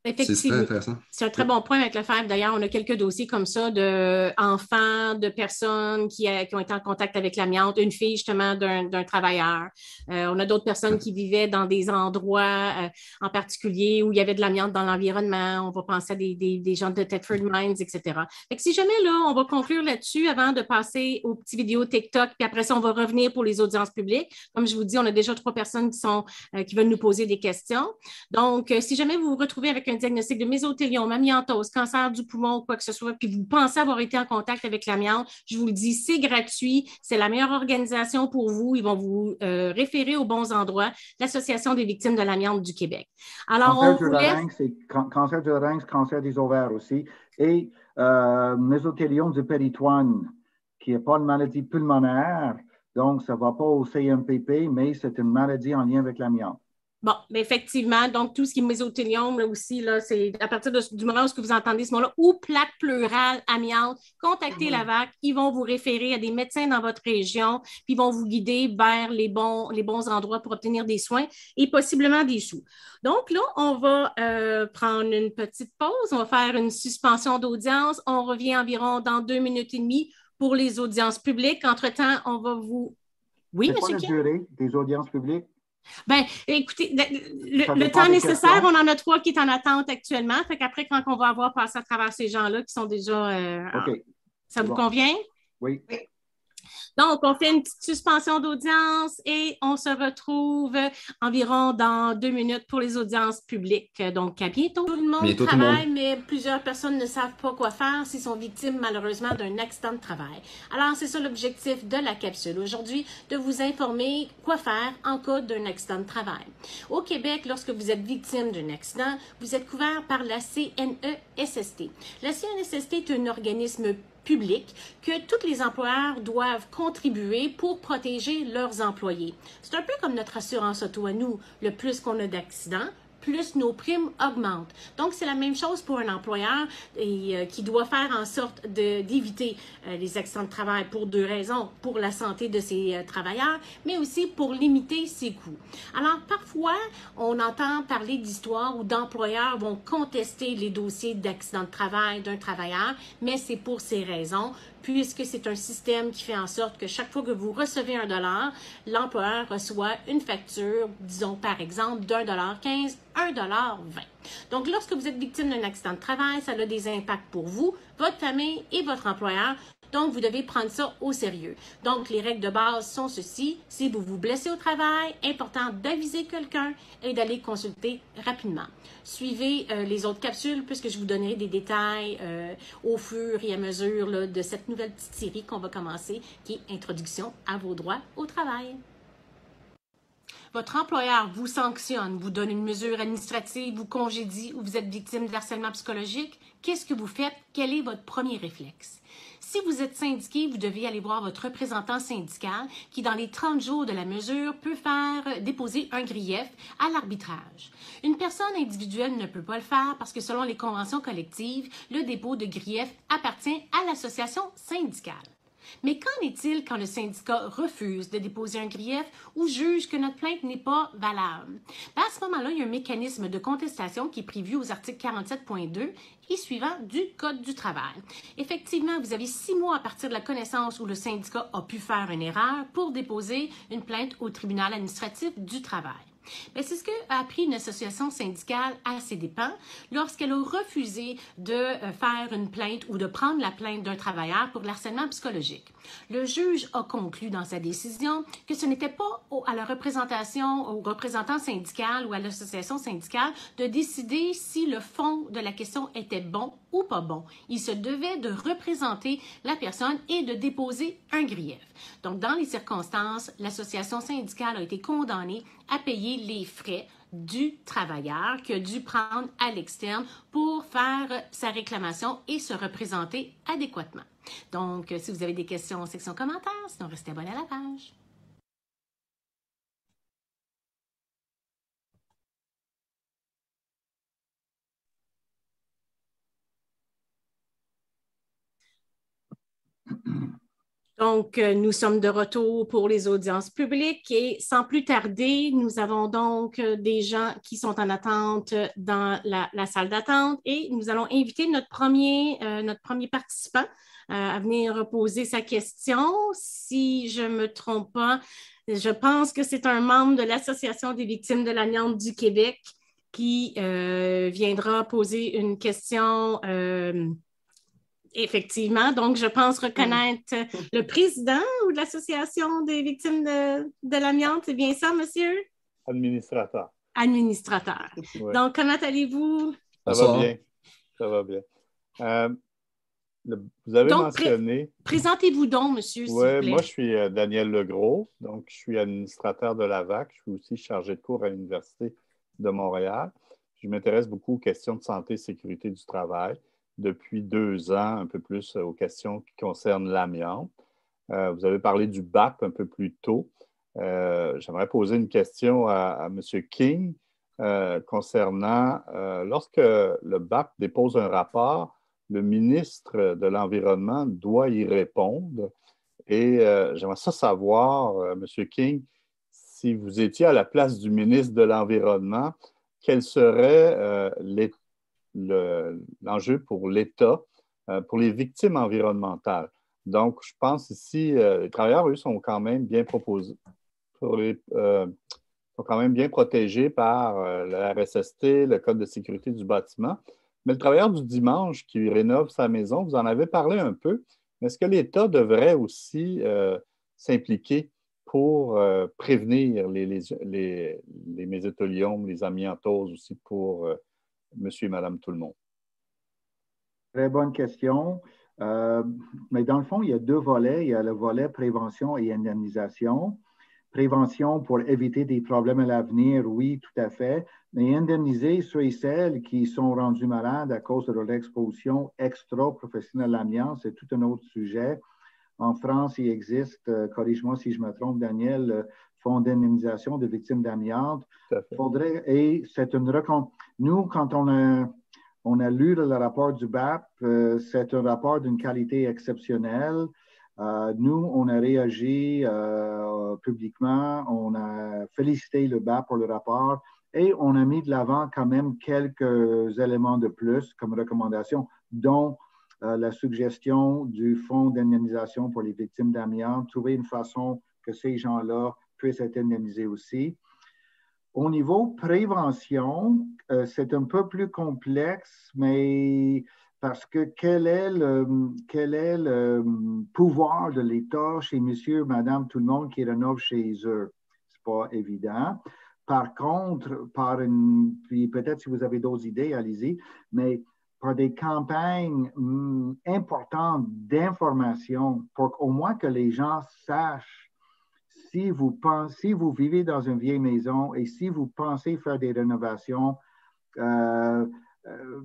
Effectivement. C'est un très bon point avec le FEB. D'ailleurs, on a quelques dossiers comme ça d'enfants, de, personnes qui, euh, qui, ont été en contact avec l'amiante, une fille justement d'un travailleur. Euh, on a d'autres personnes qui vivaient dans des endroits euh, en particulier où il y avait de l'amiante dans l'environnement. On va penser à des, des, des, gens de Thetford Mines, etc. Fait que si jamais là, on va conclure là-dessus avant de passer aux petites vidéos TikTok, puis après ça, on va revenir pour les audiences publiques. Comme je vous dis, on a déjà trois personnes qui, sont, qui veulent nous poser des questions. Donc, si jamais vous vous retrouvez avec un diagnostic de mésothéliome, amiantose, cancer du poumon ou quoi que ce soit, puis vous pensez avoir été en contact avec l'amiante, je vous le dis, c'est gratuit, c'est la meilleure organisation pour vous. Ils vont vous euh, référer aux bons endroits, l'Association des victimes de l'amiante du Québec. Alors, cancer on du larynx, c'est cancer du larynx, cancer des ovaires aussi, et euh, mésothéliome du péritoine, qui n'est pas une maladie pulmonaire, Donc, ça ne va pas au CMPP, mais c'est une maladie en lien avec l'amiante. Bon, mais effectivement, donc tout ce qui est mésothéliome, là aussi, là, c'est à partir du moment où vous entendez ce mot-là, ou plaque pleurale, amiante, contactez la VAC, ils vont vous référer à des médecins dans votre région, puis ils vont vous guider vers les bons, les bons endroits pour obtenir des soins et possiblement des sous. Donc là, on va euh, prendre une petite pause, on va faire une suspension d'audience, on revient environ dans deux minutes et demie pour les audiences publiques. Entre-temps, on va vous... Oui, monsieur quoi la durée des audiences publiques? Ben, écoutez, le, temps nécessaire, on en a trois qui est en attente actuellement. Fait qu'après, quand on va avoir passé à travers ces gens-là qui sont déjà. Euh, ça vous convient? Oui. Donc, on fait une petite suspension d'audience et on se retrouve environ dans deux minutes pour les audiences publiques. Donc, à bientôt. Tout le monde travaille, mais plusieurs personnes ne savent pas quoi faire s'ils sont victimes, malheureusement, d'un accident de travail. Alors, c'est ça l'objectif de la capsule aujourd'hui, de vous informer quoi faire en cas d'un accident de travail. Au Québec, lorsque vous êtes victime d'un accident, vous êtes couvert par la CNESST. La CNESST est un organisme public que tous les employeurs doivent contribuer pour protéger leurs employés. C'est un peu comme notre assurance auto à nous. Le plus qu'on a d'accidents, plus nos primes augmentent. Donc, c'est la même chose pour un employeur euh, qui doit faire en sorte d'éviter euh, les accidents de travail pour deux raisons, pour la santé de ses euh, travailleurs, mais aussi pour limiter ses coûts. Alors, parfois, on entend parler d'histoires où d'employeurs vont contester les dossiers d'accident de travail d'un travailleur, mais c'est pour ces raisons puisque c'est un système qui fait en sorte que chaque fois que vous recevez un dollar, l'employeur reçoit une facture, disons par exemple d'un dollar 15, un dollar 20. Donc, lorsque vous êtes victime d'un accident de travail, ça a des impacts pour vous, votre famille et votre employeur. Donc, vous devez prendre ça au sérieux. Donc, les règles de base sont ceci. Si vous vous blessez au travail, important d'aviser quelqu'un et d'aller consulter rapidement. Suivez euh, les autres capsules puisque je vous donnerai des détails euh, au fur et à mesure de cette nouvelle petite série qu'on va commencer qui est Introduction à vos droits au travail votre employeur vous sanctionne, vous donne une mesure administrative, vous congédie ou vous êtes victime de harcèlement psychologique, qu'est-ce que vous faites? Quel est votre premier réflexe? Si vous êtes syndiqué, vous devez aller voir votre représentant syndical qui, dans les 30 jours de la mesure, peut faire déposer un grief à l'arbitrage. Une personne individuelle ne peut pas le faire parce que selon les conventions collectives, le dépôt de grief appartient à l'association syndicale. Mais qu'en est-il quand le syndicat refuse de déposer un grief ou juge que notre plainte n'est pas valable? Ben, à ce moment-là, il y a un mécanisme de contestation qui est prévu aux articles 47.2 et suivant du Code du travail. Effectivement, vous avez six mois à partir de la connaissance où le syndicat a pu faire une erreur pour déposer une plainte au tribunal administratif du travail. Ben, c'est ce qu'a appris une association syndicale à ses dépens lorsqu'elle a refusé de euh, faire une plainte ou de prendre la plainte d'un travailleur pour l'harcèlement psychologique. Le juge a conclu dans sa décision que ce n'était pas à la représentation, au représentant syndical ou à l'association syndicale de décider si le fond de la question était bon ou pas bon. Il se devait de représenter la personne et de déposer un grief. Donc, dans les circonstances, l'association syndicale a été condamnée à payer les frais du travailleur qui a dû prendre à l'externe pour faire sa réclamation et se représenter adéquatement. Donc, si vous avez des questions section commentaires, sinon restez abonné à la page. Donc, euh, nous sommes de retour pour les audiences publiques et sans plus tarder, nous avons donc euh, des gens qui sont en attente dans la, salle d'attente et nous allons inviter notre premier, euh, notre premier participant à venir poser sa question. Si je ne me trompe pas, je pense que c'est un membre de l'Association des victimes de l'amiante du Québec qui viendra poser une question Effectivement. Donc, je pense reconnaître le président ou de l'Association des victimes de, l'amiante. C'est bien ça, monsieur? Administrateur. Administrateur. Donc, comment allez-vous? Ça va bien. Ça va bien. Euh, vous avez mentionné. Présentez-vous donc, monsieur. Oui, moi, je suis euh, Daniel Legros. Donc, je suis administrateur de la VAC. Je suis aussi chargé de cours à l'Université de Montréal. Je m'intéresse beaucoup aux questions de santé et sécurité du travail depuis deux ans, un peu plus aux questions qui concernent l'amiante. vous avez parlé du BAP un peu plus tôt. J'aimerais poser une question à, M. King concernant lorsque le BAP dépose un rapport, le ministre de l'Environnement doit y répondre. Et j'aimerais ça savoir, M. King, si vous étiez à la place du ministre de l'Environnement, quel serait l'enjeu pour l'État, euh, pour les victimes environnementales. Donc, je pense ici, euh, les travailleurs, eux, sont quand même bien proposés, euh, sont quand même bien protégés par la RSST, le Code de sécurité du bâtiment. Mais le travailleur du dimanche qui rénove sa maison, vous en avez parlé un peu, mais est-ce que l'État devrait aussi s'impliquer pour prévenir les, les, les, les, les amiantoses aussi pour monsieur et madame tout le monde? Très bonne question. Euh, mais dans le fond, il y a deux volets. Il y a le volet prévention et indemnisation. Prévention pour éviter des problèmes à l'avenir, oui, tout à fait. Mais indemniser ceux et celles qui sont rendus malades à cause de leur exposition extra-professionnelle à l'amiante, c'est tout un autre sujet. En France, il existe, euh, corrige-moi si je me trompe, Daniel, le Fonds d'indemnisation des victimes d'amiante. Faudrait, et c'est une Nous, quand on a, on a lu le rapport du BAP, euh, c'est un rapport d'une qualité exceptionnelle. Euh, nous, on a réagi publiquement, on a félicité le BAP pour le rapport et on a mis de l'avant quand même quelques éléments de plus comme recommandation, dont euh, la suggestion du Fonds d'indemnisation pour les victimes d'amiante, trouver une façon que ces gens-là puissent être aussi. Au niveau prévention, euh, c'est un peu plus complexe, mais parce que quel est le, quel est le pouvoir de l'État chez monsieur, madame, tout le monde qui rénove chez eux? C'est pas évident. Par contre, par une, puis peut-être si vous avez d'autres idées, allez-y, mais par des campagnes mm, importantes d'information pour qu'au moins que les gens sachent si vous si vous vivez dans une vieille maison et si vous pensez faire des rénovations, euh, euh,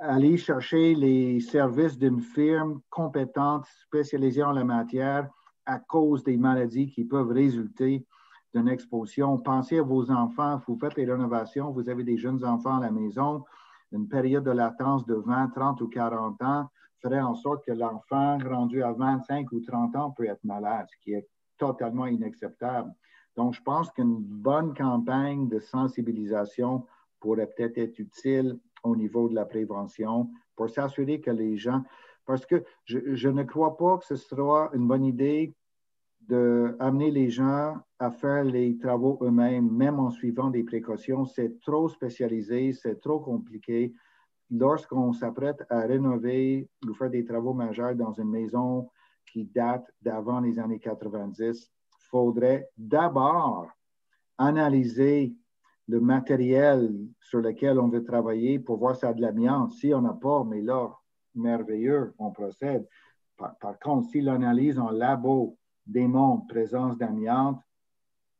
allez chercher les services d'une firme compétente spécialisée en la matière à cause des maladies qui peuvent résulter d'une exposition. Pensez à vos enfants, vous faites les rénovations, vous avez des jeunes enfants à la maison, une période de latence de 20, 30 ou 40 ans ferait en sorte que l'enfant rendu à 25 ou 30 ans peut être malade, ce qui est totalement inacceptable. Donc, je pense qu'une bonne campagne de sensibilisation pourrait peut-être être utile au niveau de la prévention pour s'assurer que les gens, parce que je, ne crois pas que ce sera une bonne idée d'amener les gens à faire les travaux eux-mêmes, même en suivant des précautions. C'est trop spécialisé, c'est trop compliqué. Lorsqu'on s'apprête à rénover ou faire des travaux majeurs dans une maison qui date d'avant les années 90, il faudrait d'abord analyser le matériel sur lequel on veut travailler pour voir si ça a de l'amiante. Si on n'a pas, mais là, merveilleux, on procède. Par, contre, si l'analyse en labo démontre présence d'amiante,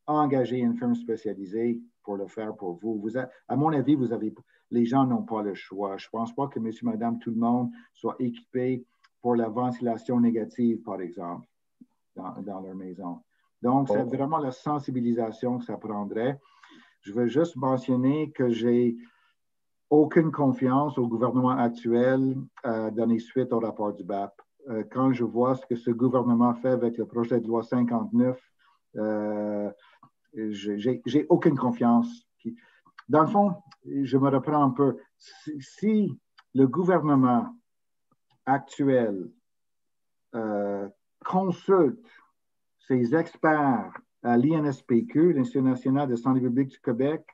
engagez une firme spécialisée pour le faire pour vous. vous à mon avis, vous avez, les gens n'ont pas le choix. Je ne pense pas que monsieur, madame, tout le monde soit équipé pour la ventilation négative, par exemple, dans, dans leur maison. Donc, c'est vraiment la sensibilisation que ça prendrait. Je veux juste mentionner que j'ai aucune confiance au gouvernement actuel à donner suite au rapport du BAP. Euh, quand je vois ce que ce gouvernement fait avec le projet de loi 59, euh, j'ai aucune confiance. Dans le fond, je me reprends un peu. Si, le gouvernement actuel euh, consulte ses experts à l'INSPQ, l'Institut national de santé publique du Québec,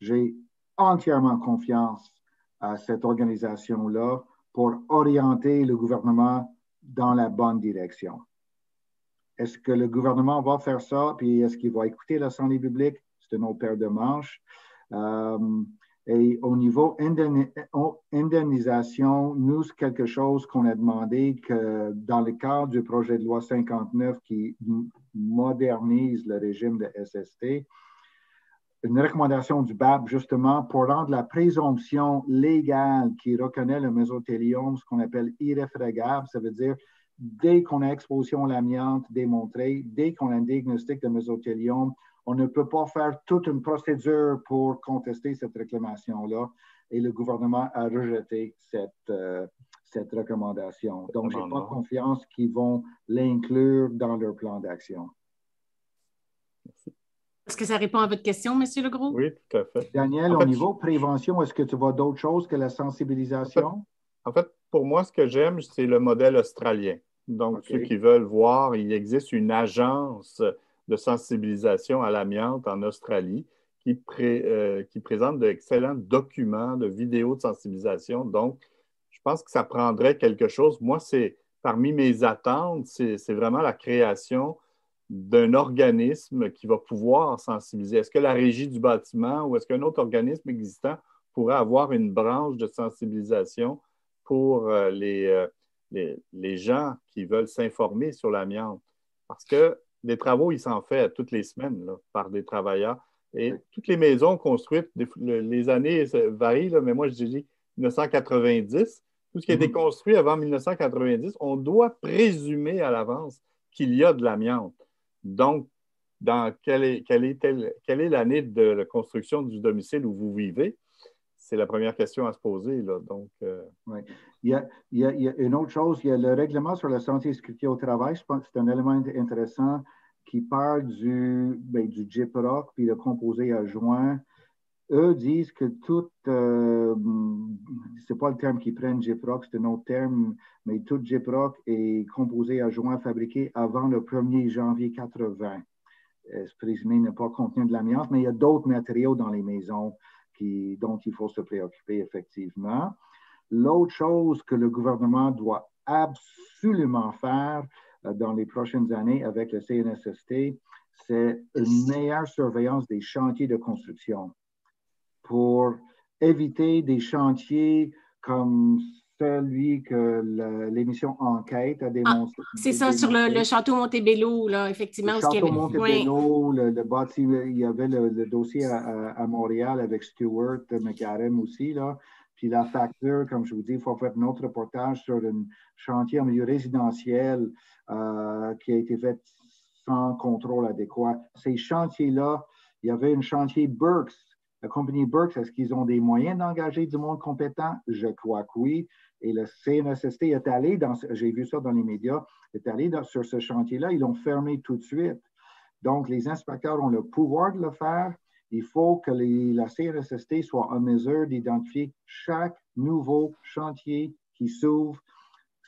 j'ai entièrement confiance à cette organisation-là pour orienter le gouvernement dans la bonne direction. Est-ce que le gouvernement va faire ça, puis est-ce qu'il va écouter la santé publique? C'est une autre paire de manches. Euh, et au niveau indemnisation, nous, c'est quelque chose qu'on a demandé que dans le cadre du projet de loi 59 qui modernise le régime de SST, une recommandation du BAP justement pour rendre la présomption légale qui reconnaît le mésothéliome, ce qu'on appelle irréfragable, ça veut dire dès qu'on a exposition à l'amiante démontrée, dès qu'on a un diagnostic de mésothéliome, on ne peut pas faire toute une procédure pour contester cette réclamation-là. Et le gouvernement a rejeté cette, euh, cette recommandation. Donc, je n'ai pas confiance qu'ils vont l'inclure dans leur plan d'action. Est-ce que ça répond à votre question, M. Legros? Oui, tout à fait. Daniel, au niveau prévention, est-ce que tu vois d'autres choses que la sensibilisation? En fait, pour moi, ce que j'aime, c'est le modèle australien. Donc, ceux qui veulent voir, il existe une agence de sensibilisation à l'amiante en Australie qui, euh, qui présente d'excellents documents de vidéos de sensibilisation. Donc, je pense que ça prendrait quelque chose. Moi, c'est parmi mes attentes, c'est vraiment la création d'un organisme qui va pouvoir sensibiliser. Est-ce que la régie du bâtiment ou est-ce qu'un autre organisme existant pourrait avoir une branche de sensibilisation pour euh, euh, les, les, gens qui veulent s'informer sur l'amiante? Parce que des travaux, il s'en fait toutes les semaines par des travailleurs. Et toutes les maisons construites, les années varient, mais moi je dis 1990, tout ce qui a été mhm. construit avant 1990, on doit présumer à l'avance qu'il y a de l'amiante. Donc, dans quelle est, quelle est, quelle est l'année de la construction du domicile où vous vivez? C'est la première question à se poser. Là. Donc, euh, il, y a, il, y a, une autre chose, il y a le règlement sur la santé et sécurité au travail. Je pense que c'est un élément intéressant qui parle du, ben, du JIPROC puis le composé adjoint. Eux disent que tout, euh, c'est pas le terme qu'ils prennent JIPROC, c'est un autre terme, mais tout JIPROC est composé adjoint fabriqué avant le 1er janvier 80. C'est présumé ne pas contenir de l'amiante, mais il y a d'autres matériaux dans les maisons qui, dont il faut se préoccuper effectivement. L'autre chose que le gouvernement doit absolument faire, euh, dans les prochaines années avec le CNSST, c'est une meilleure surveillance des chantiers de construction pour éviter des chantiers comme celui que l'émission Enquête a démontré. Ah, c'est ça, sur le, château Montebello, là, effectivement. Le château Montebello, le, le bâtiment, il y avait le, dossier à, Montréal avec Stuart McAdam aussi, là. Puis la facture, comme je vous dis, il faut faire un autre reportage sur un chantier en milieu résidentiel euh, qui a été fait sans contrôle adéquat. Ces chantiers-là, il y avait un chantier Burks. La compagnie Burks, est-ce qu'ils ont des moyens d'engager du monde compétent? Je crois que oui. Et le CNSST est allé dans, j'ai vu ça dans les médias, est allé sur ce chantier-là. Ils l'ont fermé tout de suite. Donc, les inspecteurs ont le pouvoir de le faire il faut que la CRSST soit en mesure d'identifier chaque nouveau chantier qui s'ouvre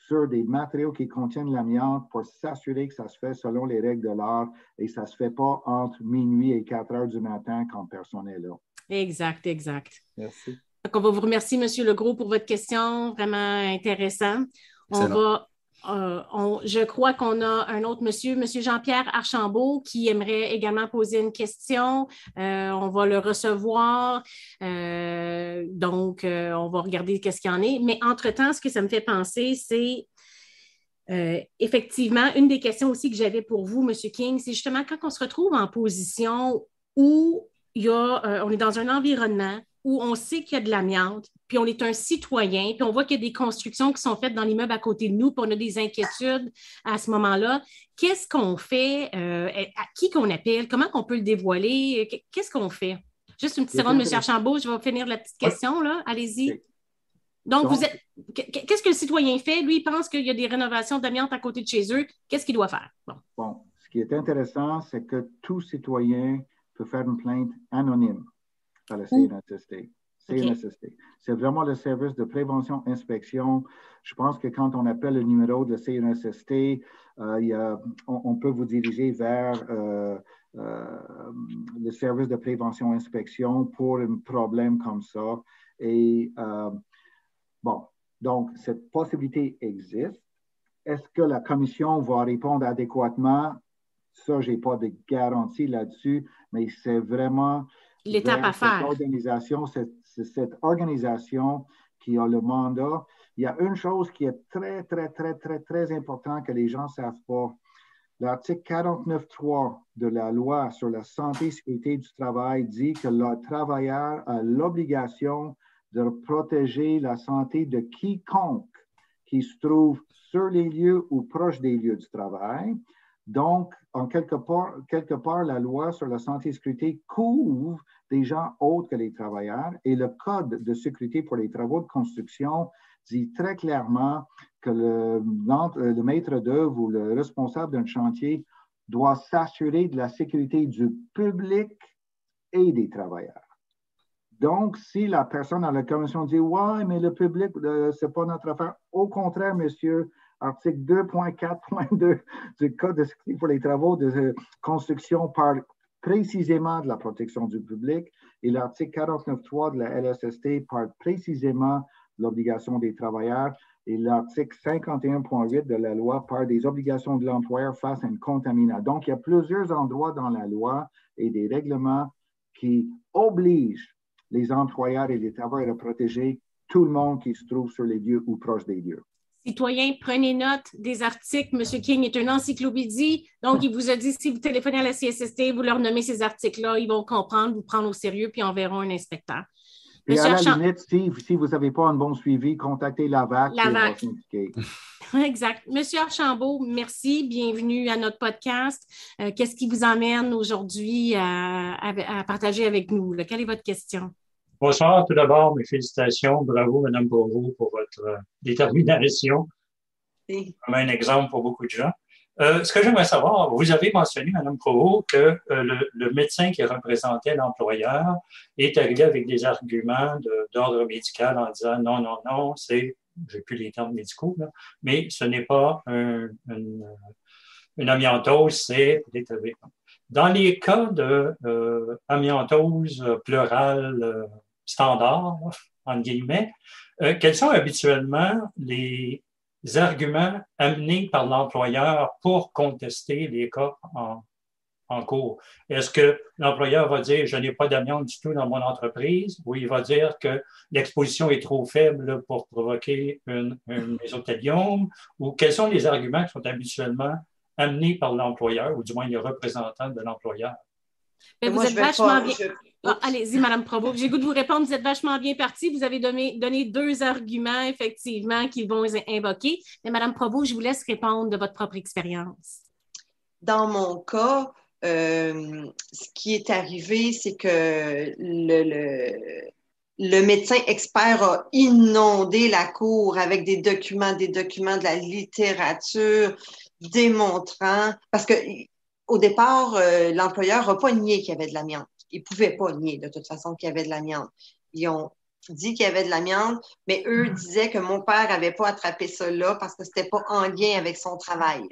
sur des matériaux qui contiennent l'amiante pour s'assurer que ça se fait selon les règles de l'art et ça ne se fait pas entre minuit et 4 heures du matin quand personne n'est là. Exact, exact. Merci. Donc, on va vous remercier, M. Legros, pour votre question, vraiment intéressant. On va euh, je crois qu'on a un autre monsieur, monsieur Jean-Pierre Archambault, qui aimerait également poser une question. Euh, on va le recevoir. Euh, donc, on va regarder qu'est-ce qu'il y en est. Mais entre-temps, ce que ça me fait penser, c'est effectivement une des questions aussi que j'avais pour vous, monsieur King, c'est justement quand on se retrouve en position où il y a, on est dans un environnement où on sait qu'il y a de l'amiante, puis on est un citoyen, puis on voit qu'il y a des constructions qui sont faites dans l'immeuble à côté de nous, puis on a des inquiétudes à ce moment-là. Qu'est-ce qu'on fait? Euh, à qui qu'on appelle? Comment on peut le dévoiler? Qu'est-ce qu'on fait? Juste une petite seconde, M. Archambault, je vais finir la petite question, là. Allez-y. Donc, vous êtes. Qu'est-ce que le citoyen fait? Lui, il pense qu'il y a des rénovations d'amiante à côté de chez eux. Qu'est-ce qu'il doit faire? Bon. bon. Ce qui est intéressant, c'est que tout citoyen peut faire une plainte anonyme à la CNSST. CNSST. C'est vraiment le service de prévention-inspection. Je pense que quand on appelle le numéro de la CNSST, euh, il y a, on, peut vous diriger vers euh, euh, le service de prévention-inspection pour un problème comme ça. Et bon, donc cette possibilité existe. Est-ce que la commission va répondre adéquatement? Ça, je n'ai pas de garantie là-dessus, mais c'est vraiment l'étape à faire. Cette organisation, cette organisation qui a le mandat. Il y a une chose qui est très, très, très, très, très importante que les gens ne savent pas. L'article 49.3 de la loi sur la santé et sécurité du travail dit que le travailleur a l'obligation de protéger la santé de quiconque qui se trouvent sur les lieux ou proches des lieux du travail. Donc, en quelque part, la loi sur la santé et sécurité couvre des gens autres que les travailleurs et le Code de sécurité pour les travaux de construction dit très clairement que le, le maître d'œuvre ou le responsable d'un chantier doit s'assurer de la sécurité du public et des travailleurs. Donc, si la personne à la commission dit Ouais, mais le public, euh, ce n'est pas notre affaire, au contraire, monsieur, article 2.4.2 du Code de sécurité pour les travaux de construction parle précisément de la protection du public et l'article 49.3 de la LSST parle précisément de l'obligation des travailleurs et l'article 51.8 de la loi parle des obligations de l'employeur face à une contamination. Donc, il y a plusieurs endroits dans la loi et des règlements qui obligent les employeurs et les travailleurs à protéger tout le monde qui se trouve sur les lieux ou proche des lieux. Citoyens, prenez note des articles. M. King est une encyclopédie. Donc, il vous a dit, si vous téléphonez à la CSST, vous leur nommez ces articles-là, ils vont comprendre, vous prendre au sérieux, puis enverront un inspecteur. Et à la limite, si, vous n'avez pas un bon suivi, contactez la VAC. La VAC. exact. Monsieur Archambault, merci. Bienvenue à notre podcast. Euh, qu'est-ce qui vous emmène aujourd'hui à, partager avec nous? Quelle est votre question? Bonsoir. Tout d'abord, mes félicitations. Bravo, Madame Bourreau, pour votre euh, détermination. C'est un exemple pour beaucoup de gens. Euh, ce que j'aimerais savoir, vous avez mentionné, Mme Provo, que euh, le, médecin qui représentait l'employeur est arrivé avec des arguments d'ordre médical en disant non, non, non, c'est, j'ai plus les termes médicaux, mais ce n'est pas une, amiantose, c'est Dans les cas de euh, amiantose pleurale standard, entre guillemets, quels sont habituellement les arguments amenés par l'employeur pour contester les cas en, cours? Est-ce que l'employeur va dire je n'ai pas d'amiante du tout dans mon entreprise ou il va dire que l'exposition est trop faible pour provoquer une, une mésothéliome ou quels sont les arguments qui sont habituellement amenés par l'employeur ou du moins les représentants de l'employeur? vous êtes vachement bien. Ah, allez-y, Madame Provo. J'ai goût de vous répondre. Vous êtes vachement bien parti. Vous avez donné, donné deux arguments, effectivement, qu'ils vont invoquer. Mais Madame Provo, je vous laisse répondre de votre propre expérience. Dans mon cas, euh, ce qui est arrivé, c'est que le, le, médecin expert a inondé la cour avec des documents, des documents de la littérature démontrant, parce que au départ, euh, l'employeur n'a pas nié qu'il y avait de l'amiante. Il ne pouvait pas nier de toute façon qu'il y avait de l'amiante. Ils ont dit qu'il y avait de l'amiante, mais eux hmm. disaient que mon père n'avait pas attrapé ça là parce que ce n'était pas en lien avec son travail.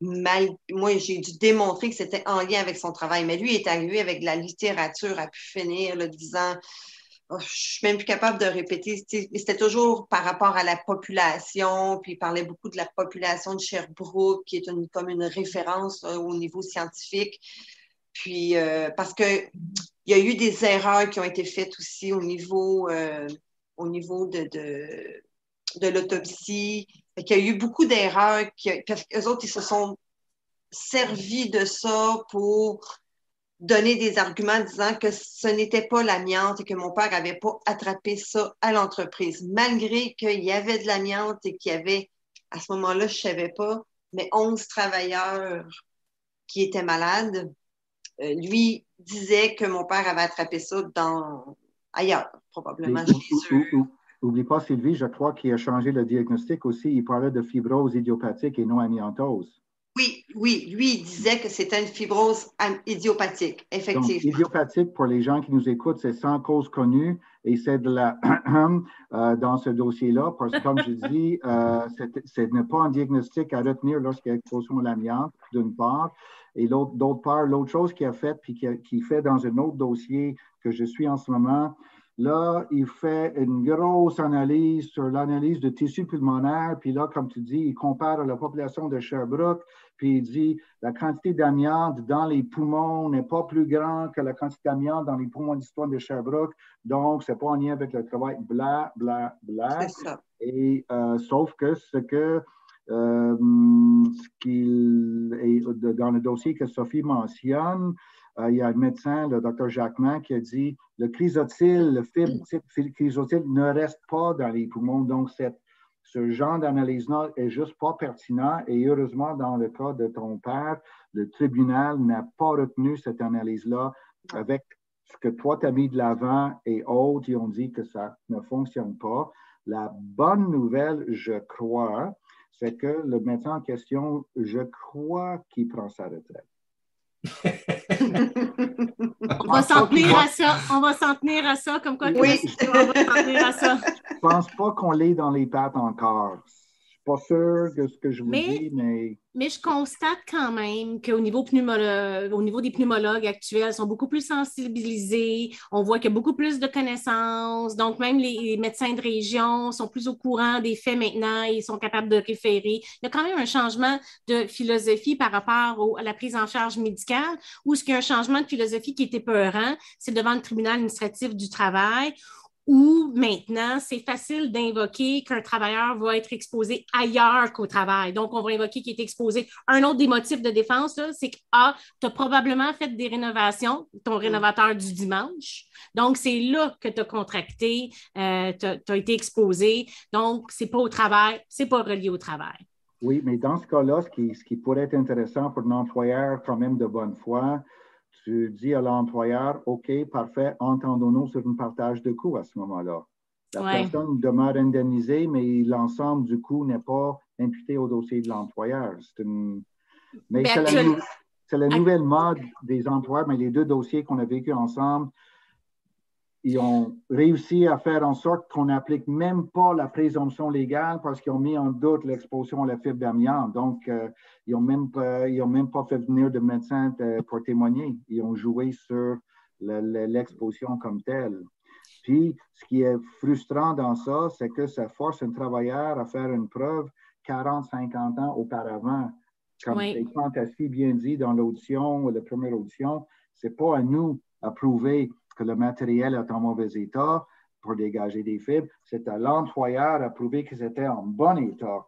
moi, j'ai dû démontrer que c'était en lien avec son travail, mais lui est arrivé avec de la littérature à pu finir, le disant oh, je suis même plus capable de répéter. C'était toujours par rapport à la population, puis il parlait beaucoup de la population de Sherbrooke, qui est une, comme une référence euh, au niveau scientifique. Puis, euh, parce qu'il y a eu des erreurs qui ont été faites aussi au niveau, euh, au niveau de, de, l'autopsie. Il y a eu beaucoup d'erreurs, parce qu'eux autres, ils se sont servis de ça pour donner des arguments disant que ce n'était pas l'amiante et que mon père n'avait pas attrapé ça à l'entreprise, malgré qu'il y avait de l'amiante et qu'il y avait, à ce moment-là, je ne savais pas, mais 11 travailleurs qui étaient malades. Euh, lui disait que mon père avait attrapé ça dans, ailleurs, probablement chez eux. N'oublie pas, Sylvie, je crois qu'il a changé le diagnostic aussi. Il parlait de fibrose idiopathique et non amiantose. Oui, oui, lui, il disait que c'était une fibrose idiopathique, effectivement. idiopathique, pour les gens qui nous écoutent, c'est sans cause connue et c'est de la euh, dans ce dossier-là, parce que comme je dis, euh, ce n'est pas un diagnostic à retenir lorsqu'il y a exposition à l'amiante, d'une part, et d'autre part, l'autre chose qu'il a fait, puis qu'il fait dans un autre dossier que je suis en ce moment, Là, il fait une grosse analyse sur l'analyse de tissu pulmonaire. Puis là, comme tu dis, il compare la population de Sherbrooke. Puis il dit la quantité d'amiante dans les poumons n'est pas plus grande que la quantité d'amiante dans les poumons d'histoire de Sherbrooke. Donc, c'est pas en lien avec le travail. Bla, bla, bla. C'est ça. Et euh, sauf que ce que euh, ce qu'il est dans le dossier que Sophie mentionne, euh, il y a un médecin, le docteur Jacquemin, qui a dit le chrysotile, le fibre chrysotile ne reste pas dans les poumons. Donc, cette, ce genre d'analyse-là est juste pas pertinent et heureusement, dans le cas de ton père, le tribunal n'a pas retenu cette analyse-là avec ce que toi, tu as mis de l'avant et autres, ils ont dit que ça ne fonctionne pas. La bonne nouvelle, je crois, c'est que le médecin en question, je crois qu'il prend sa retraite. on va s'en tenir à ça. On va s'en tenir à ça, comme quoi oui. on va s'en tenir à ça. Je pense pas qu'on l'ait dans les pattes encore pas sûr de ce que je vous dis, mais. Mais je constate quand même qu'au niveau, au niveau des pneumologues actuels, ils sont beaucoup plus sensibilisés. On voit qu'il y a beaucoup plus de connaissances. Donc, même les, médecins de région sont plus au courant des faits maintenant et sont capables de référer. Il y a quand même un changement de philosophie par rapport à la prise en charge médicale, ou ce qu'il y a un changement de philosophie qui était peurant, c'est devant le tribunal administratif du travail, où maintenant, c'est facile d'invoquer qu'un travailleur va être exposé ailleurs qu'au travail. Donc, on va invoquer qu'il est exposé. Un autre des motifs de défense, c'est que, ah, tu as probablement fait des rénovations, ton rénovateur du dimanche. Donc, c'est là que tu as contracté, euh, tu as, été exposé. Donc, c'est pas au travail, c'est pas relié au travail. Oui, mais dans ce cas-là, ce qui, ce qui pourrait être intéressant pour un employeur quand même de bonne foi, tu dis à l'employeur, OK, parfait, entendons-nous sur un partage de coûts à ce moment-là. La personne demeure indemnisée, mais l'ensemble du coût n'est pas imputé au dossier de l'employeur. Mais, c'est la, nouvelle mode des employeurs, mais les deux dossiers qu'on a vécu ensemble, ils ont réussi à faire en sorte qu'on n'applique même pas la présomption légale parce qu'ils ont mis en doute l'exposition à la fibre d'amiante. Donc, euh, ils n'ont même, pas, même pas fait venir de médecins euh, pour témoigner. Ils ont joué sur l'exposition comme telle. Puis, ce qui est frustrant dans ça, c'est que ça force un travailleur à faire une preuve 40, 50 ans auparavant. Comme oui. si bien dit dans l'audition, la première audition, c'est pas à nous à prouver que le matériel est en mauvais état pour dégager des fibres. C'est à l'employeur à prouver que c'était en bon état.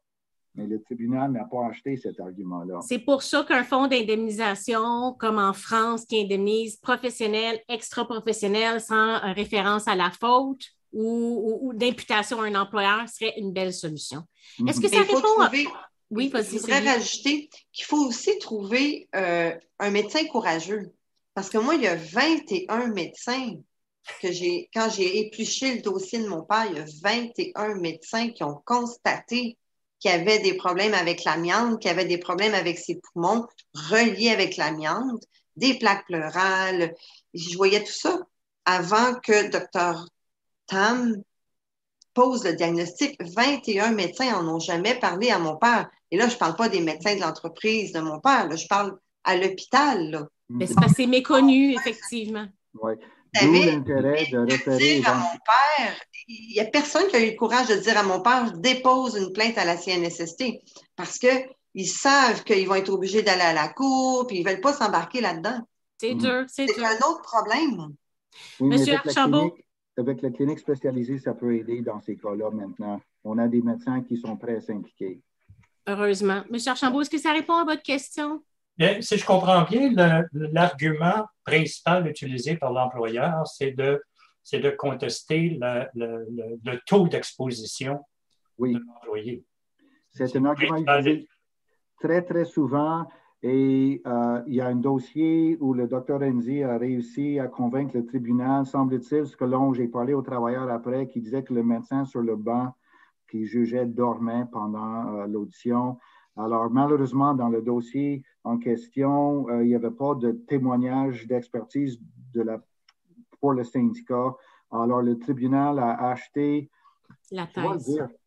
Mais le tribunal n'a pas acheté cet argument-là. C'est pour ça qu'un fonds d'indemnisation, comme en France, qui indemnise professionnels, extra-professionnels sans référence à la faute ou, d'imputation à un employeur serait une belle solution. Est-ce que ça répond à... Oui, Je voudrais rajouter qu'il faut aussi trouver euh, un médecin courageux. Parce que moi, il y a 21 médecins que j'ai, quand j'ai épluché le dossier de mon père, il y a 21 médecins qui ont constaté qu'il avait des problèmes avec l'amiante, qu'il avait des problèmes avec ses poumons reliés avec l'amiante, des plaques pleurales. Je voyais tout ça avant que Dr. Tam pose le diagnostic. 21 médecins en ont jamais parlé à mon père. Et là, je ne parle pas des médecins de l'entreprise de mon père, je parle à l'hôpital. Mais c'est parce que c'est méconnu, effectivement. Oui. D'où l'intérêt de référer. À mon père, il n'y a personne qui a eu le courage de dire à mon père dépose une plainte à la CNSST parce qu'ils savent qu'ils vont être obligés d'aller à la cour puis ils ne veulent pas s'embarquer là-dedans. C'est dur, c'est dur. C'est un autre problème. Monsieur Archambault. Avec la clinique spécialisée, ça peut aider dans ces cas-là maintenant. On a des médecins qui sont prêts à s'impliquer. Heureusement. Monsieur Archambault, est-ce que ça répond à votre question? Bien, si je comprends bien, l'argument principal utilisé par l'employeur, c'est de, de contester le, taux d'exposition oui. de l'employé. C'est un argument utilisé très, très souvent. Et euh, il y a un dossier où le docteur Enzi a réussi à convaincre le tribunal, semble-t-il, ce que l'on, j'ai parlé au travailleur après, qui disait que le médecin sur le banc qui jugeait dormait pendant euh, l'audition. Alors, malheureusement, dans le dossier en question, euh, il n'y avait pas de témoignage d'expertise de la, pour le syndicat. Alors, le tribunal a acheté, la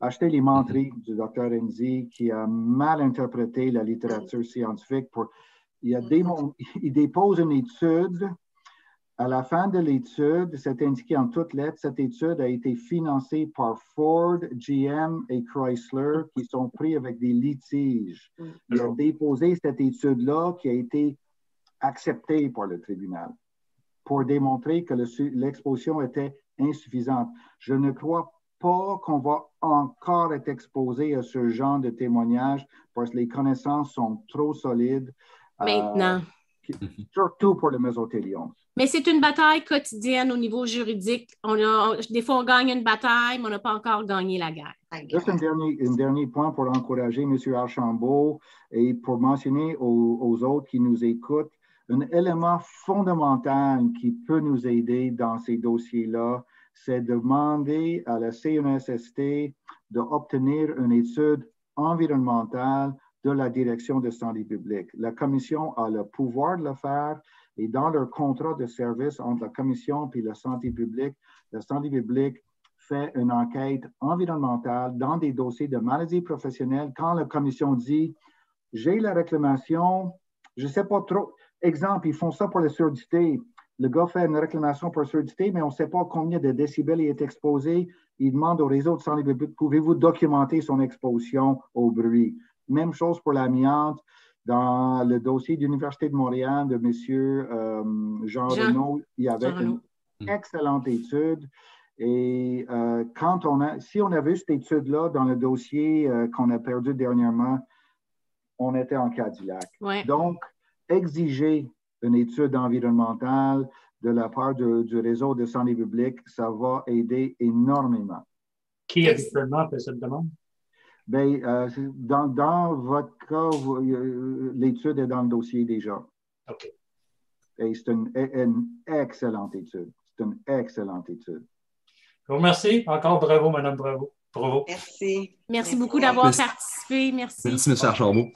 acheté les menteries du docteur Enzi qui a mal interprété la littérature scientifique. Pour, il, a il dépose une étude à la fin de l'étude, c'est indiqué en toutes lettres, cette étude a été financée par Ford, GM et Chrysler qui sont pris avec des litiges. Il a déposé cette étude-là qui a été acceptée par le tribunal pour démontrer que l'exposition était insuffisante. Je ne crois pas qu'on va encore être exposé à ce genre de témoignages parce que les connaissances sont trop solides. Euh, Maintenant. surtout pour le mésothéliome. Mais c'est une bataille quotidienne au niveau juridique. On des fois, on gagne une bataille, mais on n'a pas encore gagné la guerre. Juste un dernier, un dernier point pour encourager M. Archambault et pour mentionner aux, autres qui nous écoutent, un élément fondamental qui peut nous aider dans ces dossiers-là, c'est de demander à la CNSST d'obtenir une étude environnementale de la direction de santé publique. La commission a le pouvoir de le faire et dans leur contrat de service entre la commission et la santé publique, la santé publique fait une enquête environnementale dans des dossiers de maladies professionnelles quand la commission dit j'ai la réclamation, je ne sais pas trop. Exemple, ils font ça pour la surdité. Le gars fait une réclamation pour surdité, mais on ne sait pas combien de décibels il est exposé. Il demande au réseau de santé publique pouvez-vous documenter son exposition au bruit? Même chose pour l'amiante. Dans le dossier de l'Université de Montréal de M. Euh, Jean, Renaud, il y avait une excellente étude. Et euh, quand on a, si on avait cette étude-là dans le dossier euh, qu'on a perdu dernièrement, on était en Cadillac. Donc, exiger une étude environnementale de la part du réseau de santé publique, ça va aider énormément. Qui habituellement fait cette demande? Bien, euh, dans, dans, votre cas, euh, l'étude est dans le dossier déjà. OK. Et c'est une, une, excellente étude. C'est une excellente étude. Je vous remercie. Encore bravo, Madame Bravo. Bravo. Merci. Merci, beaucoup d'avoir participé. Merci. Merci, M. Archambault.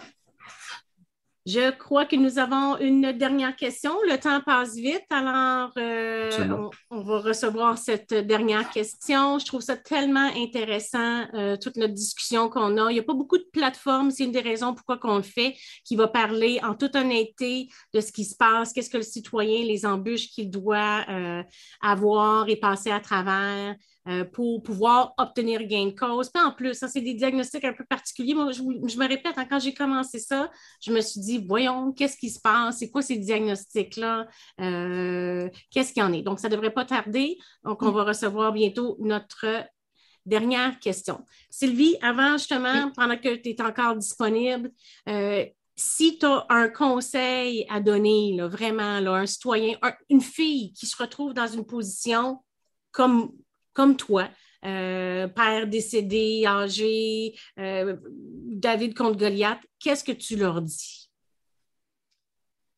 Je crois que nous avons une dernière question. Le temps passe vite, alors euh, on, va recevoir cette dernière question. Je trouve ça tellement intéressant, euh, toute notre discussion qu'on a. Il n'y a pas beaucoup de plateformes, c'est une des raisons pourquoi on le fait, qui va parler en toute honnêteté de ce qui se passe, qu'est-ce que le citoyen, les embûches qu'il doit euh, avoir et passer à travers. Euh, pour pouvoir obtenir gain de cause. Puis en plus, ça, c'est des diagnostics un peu particuliers. Moi, je, me répète, hein, quand j'ai commencé ça, je me suis dit, voyons, qu'est-ce qui se passe? C'est quoi ces diagnostics-là? Euh, qu'est-ce qu'il y en est? Donc, ça ne devrait pas tarder. Donc, on va recevoir bientôt notre dernière question. Sylvie, avant justement, pendant que tu es encore disponible, euh, si tu as un conseil à donner, là, vraiment, là, un citoyen, une fille qui se retrouve dans une position comme comme toi, euh, père décédé, âgé, euh, David contre Goliath, qu'est-ce que tu leur dis?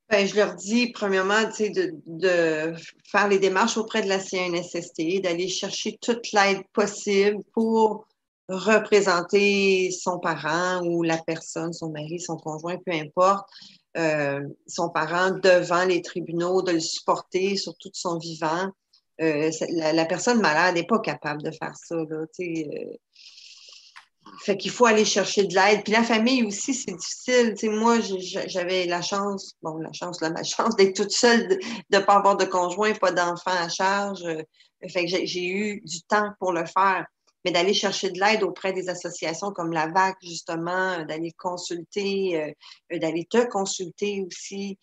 Ben, je leur dis, premièrement, de, faire les démarches auprès de la CNSST, d'aller chercher toute l'aide possible pour représenter son parent ou la personne, son mari, son conjoint, peu importe, euh, son parent devant les tribunaux, de le supporter sur tout son vivant. Euh, la, personne malade n'est pas capable de faire ça. Là, euh. fait qu'il faut aller chercher de l'aide. Puis la famille aussi, c'est difficile. moi, j'avais la chance, bon, la chance, la malchance d'être toute seule, de ne pas avoir de conjoint, pas d'enfant à charge. Euh. Fait que j'ai eu du temps pour le faire. Mais d'aller chercher de l'aide auprès des associations comme la VAC, justement, d'aller consulter, d'aller te consulter aussi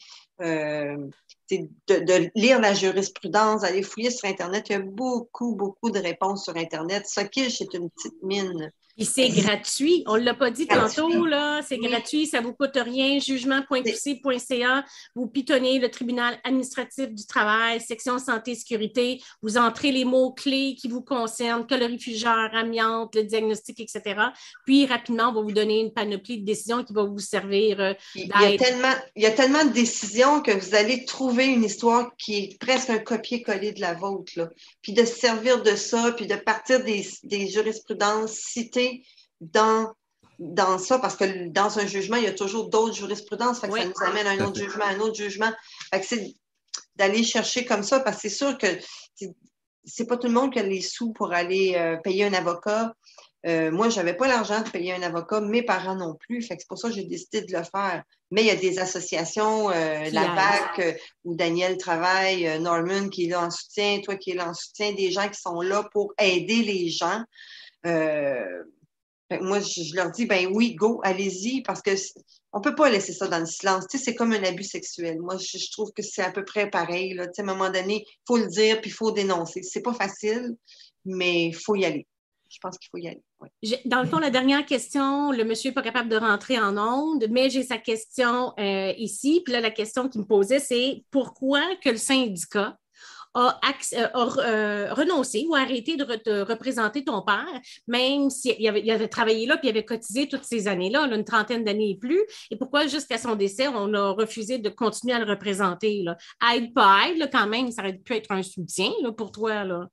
de, lire la jurisprudence, d'aller fouiller sur Internet. Il y a beaucoup, beaucoup de réponses sur Internet. Sokish, c'est une petite mine. Et c'est gratuit. On ne l'a pas dit tantôt, là. C'est gratuit, ça ne vous coûte rien. Jugement.qc.ca. Vous pitonnez le tribunal administratif du travail, section santé et sécurité. Vous entrez les mots-clés qui vous concernent, calorifugeur, amiante, le diagnostic, etc. Puis, rapidement, on va vous donner une panoplie de décisions qui va vous servir euh, il y, a tellement, il y a tellement de décisions que vous allez trouver une histoire qui est presque un copier-coller de la vôtre, là. Puis de se servir de ça, puis de partir des, des jurisprudences citées dans, dans ça, parce que dans un jugement, il y a toujours d'autres jurisprudences. Ça nous amène à un autre jugement, un autre jugement. c'est d'aller chercher comme ça, parce que c'est sûr que c'est pas tout le monde qui a les sous pour aller euh, payer un avocat. Euh, moi, je n'avais pas l'argent de payer un avocat, mes parents non plus. c'est pour ça que j'ai décidé de le faire. Mais il y a des associations, euh, la BAC, où Daniel travaille, Norman qui est là en soutien, toi qui es là en soutien, des gens qui sont là pour aider les gens. Euh, moi, je, leur dis, ben oui, go, allez-y, parce que on peut pas laisser ça dans le silence. Tu sais, c'est comme un abus sexuel. Moi, je, trouve que c'est à peu près pareil. Là. Tu sais, à un moment donné, il faut le dire, puis il faut dénoncer. C'est pas facile, mais il faut y aller. Je pense qu'il faut y aller. Dans le fond, la dernière question, le monsieur n'est pas capable de rentrer en onde, mais j'ai sa question euh, ici. Puis là, la question qu'il me posait, c'est pourquoi que le syndicat a, euh, euh, renoncé ou arrêté de, représenter ton père, même s'il avait, avait, travaillé là puis il avait cotisé toutes ces années-là, une trentaine d'années et plus, et pourquoi jusqu'à son décès, on a refusé de continuer à le représenter? Là? Aide pas aide, quand même, ça aurait pu être un soutien là, pour toi. Là.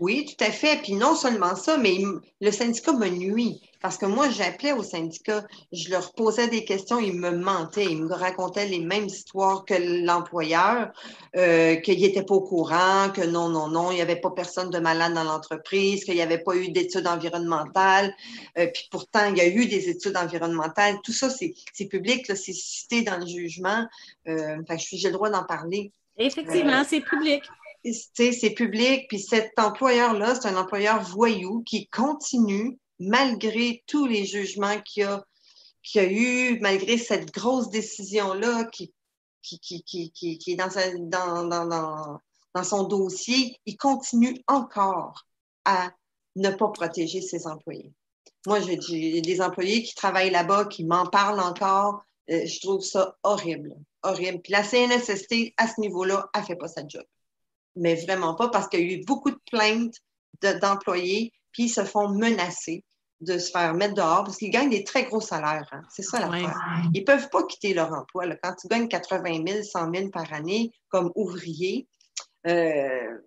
Oui, tout à fait. Puis non seulement ça, mais le syndicat me nuit. Parce que moi, j'appelais au syndicat, je leur posais des questions, ils me mentaient, ils me racontaient les mêmes histoires que l'employeur, euh, qu'il n'était pas au courant, que non, non, non, il n'y avait pas personne de malade dans l'entreprise, qu'il n'y avait pas eu d'études environnementales. Euh, puis pourtant, il y a eu des études environnementales. Tout ça, c'est public, c'est cité dans le jugement. Euh, j'ai le droit d'en parler. Effectivement, c'est public c'est public, puis cet employeur-là, c'est un employeur voyou qui continue, malgré tous les jugements qu'il a, a eu, malgré cette grosse décision-là qui, qui, qui, qui, est dans son dossier, il continue encore à ne pas protéger ses employés. Moi, j'ai des employés qui travaillent là-bas, qui m'en parlent encore. Euh, je trouve ça horrible, horrible. Puis la CNSST, à ce niveau-là, elle fait pas sa job mais vraiment pas parce qu'il y a eu beaucoup de plaintes d'employés, puis ils se font menacer de se faire mettre dehors parce qu'ils gagnent des très gros salaires. Hein. C'est ça l'affaire. Ils ne peuvent pas quitter leur emploi. Quand tu gagnes 80 000, 100 000 par année comme ouvrier, euh,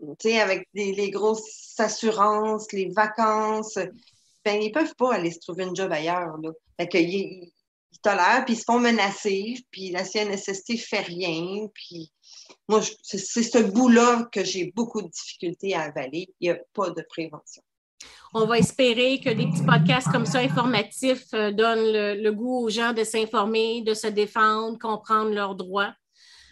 avec les grosses assurances, les vacances, ben, ils ne peuvent pas aller se trouver une job ailleurs. Là. ils, tolèrent, puis ils se font menacer, puis la CNSST fait rien, puis moi, c'est ce bout-là que j'ai beaucoup de difficultés à avaler. Il n'y a pas de prévention. On va espérer que des petits podcasts comme ça, informatifs, euh, donnent le, goût aux gens de s'informer, de se défendre, comprendre leurs droits.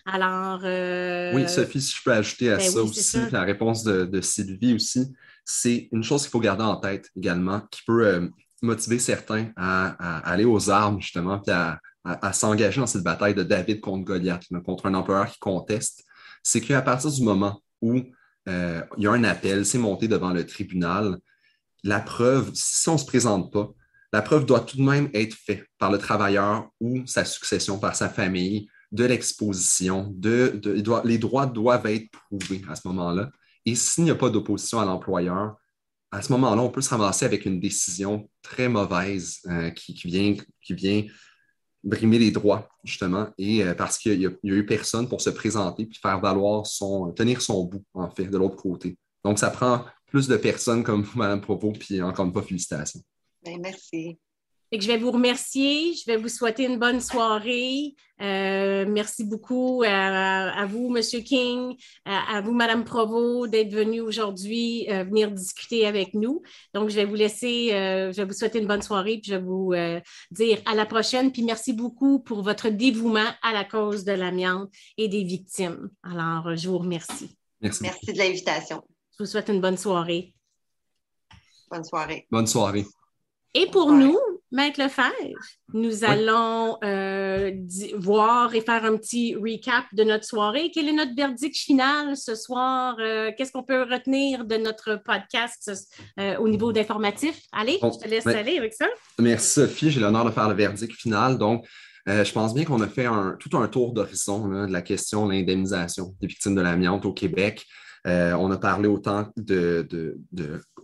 Alors. Euh, oui, Sophie, si je peux ajouter à ben ça aussi, la réponse de, Sylvie aussi, c'est une chose qu'il faut garder en tête également, qui peut euh, motiver certains à, aller aux armes, justement, puis à, à, s'engager dans cette bataille de David contre Goliath, contre un employeur qui conteste, c'est qu'à partir du moment où euh, il y a un appel, c'est monté devant le tribunal, la preuve, si on ne se présente pas, la preuve doit tout de même être faite par le travailleur ou sa succession, par sa famille, de l'exposition, de, les droits doivent être prouvés à ce moment-là. Et s'il n'y a pas d'opposition à l'employeur, à ce moment-là, on peut se ramasser avec une décision très mauvaise euh, qui vient brimer les droits, justement, et euh, parce qu'il n'y a, eu personne pour se présenter puis faire valoir son, tenir son bout, en fait, de l'autre côté. Donc, ça prend plus de personnes comme vous, Mme Provo, puis encore une fois, félicitations. Bien, merci je vais vous remercier. Je vais vous souhaiter une bonne soirée. Euh, merci beaucoup à, vous, M. King, à, vous, Mme Provo, d'être venu aujourd'hui euh, venir discuter avec nous. Donc, je vais vous laisser, euh, je vais vous souhaiter une bonne soirée, puis je vais vous dire à la prochaine. Puis merci beaucoup pour votre dévouement à la cause de l'amiante et des victimes. Alors, je vous remercie. Merci. Merci de l'invitation. Je vous souhaite une bonne soirée. Bonne soirée. Bonne soirée. Et pour nous, Maître Lefebvre, nous allons euh, voir et faire un petit recap de notre soirée. Quel est notre verdict final ce soir? Euh, qu'est-ce qu'on peut retenir de notre podcast euh, au niveau d'informatif? Allez, je te laisse aller avec ça. Merci Sophie, j'ai l'honneur de faire le verdict final. Donc, je pense bien qu'on a fait tout un tour d'horizon de la question de l'indemnisation des victimes de l'amiante au Québec. Euh, on a parlé autant de,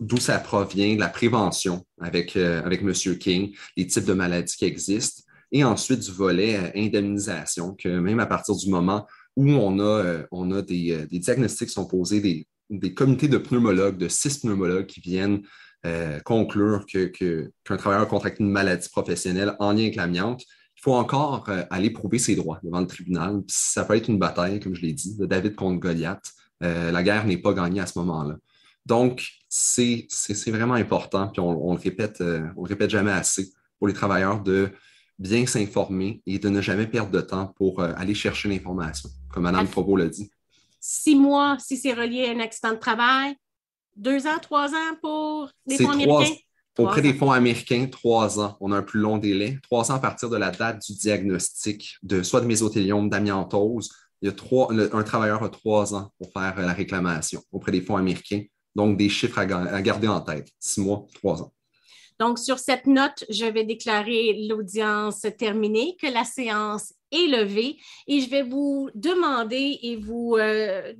d'où ça provient, de la prévention avec, euh, avec M. King, les types de maladies qui existent, et ensuite du volet euh, indemnisation, que même à partir du moment où on a, on a des, diagnostics qui sont posés, des, des, comités de pneumologues, de six pneumologues qui viennent conclure que, qu'un travailleur a contracté une maladie professionnelle en lien avec l'amiante, il faut encore aller prouver ses droits devant le tribunal. ça peut être une bataille, comme je l'ai dit, de David contre Goliath. Euh, la guerre n'est pas gagnée à ce moment-là. Donc, c'est vraiment important, puis on, le répète, euh, on le répète jamais assez pour les travailleurs de bien s'informer et de ne jamais perdre de temps pour euh, aller chercher l'information, comme Mme Provo l'a dit. Six mois si c'est relié à un accident de travail, deux ans, trois ans pour les fonds américains? Auprès des fonds américains, trois ans. On a un plus long délai. Trois ans à partir de la date du diagnostic de soit de mésothéliome, d'amiantose il y a trois, un travailleur a trois ans pour faire la réclamation auprès des fonds américains. Donc, des chiffres à, garder en tête. Six mois, trois ans. Donc, sur cette note, je vais déclarer l'audience terminée, que la séance élevé et je vais vous demander et vous, euh,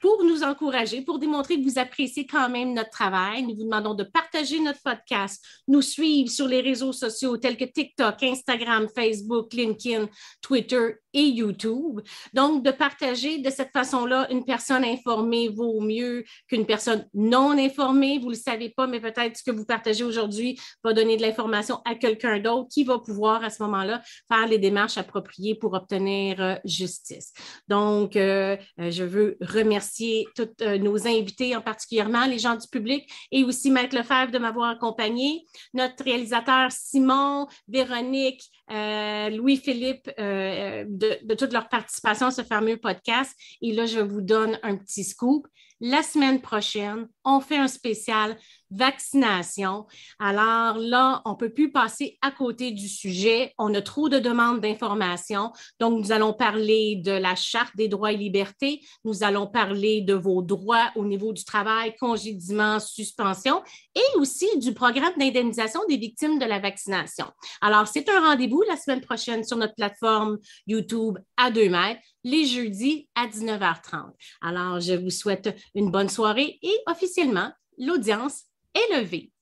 pour nous encourager, pour démontrer que vous appréciez quand même notre travail, nous vous demandons de partager notre podcast, nous suivre sur les réseaux sociaux tels que TikTok, Instagram, Facebook, LinkedIn, Twitter YouTube. Donc, de partager de cette façon-là, une personne informée vaut mieux qu'une personne non informée. Vous ne le savez pas, mais peut-être ce que vous partagez aujourd'hui va donner de l'information à quelqu'un d'autre qui va pouvoir à ce moment-là faire les démarches appropriées pour obtenir euh, justice. Donc, euh, euh, je veux remercier tous nos invités, en particulièrement les gens du public et aussi Maître Lefebvre de m'avoir accompagné, notre réalisateur Simon, Véronique, Louis-Philippe de, de toute leur participation à ce fameux podcast. Et là, je vous donne un petit scoop. La semaine prochaine, on fait un spécial vaccination. Alors là, on ne peut plus passer à côté du sujet. On a trop de demandes d'informations. Donc, nous allons parler de la Charte des droits et libertés. Nous allons parler de vos droits au niveau du travail, congédiement, suspension et aussi du programme d'indemnisation des victimes de la vaccination. Alors, c'est un rendez-vous la semaine prochaine sur notre plateforme YouTube à 2 mètres les jeudis à 19h30. Alors, je vous souhaite une bonne soirée et officiellement, l'audience est levée.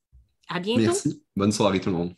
À bientôt. Merci. Bonne soirée tout le monde.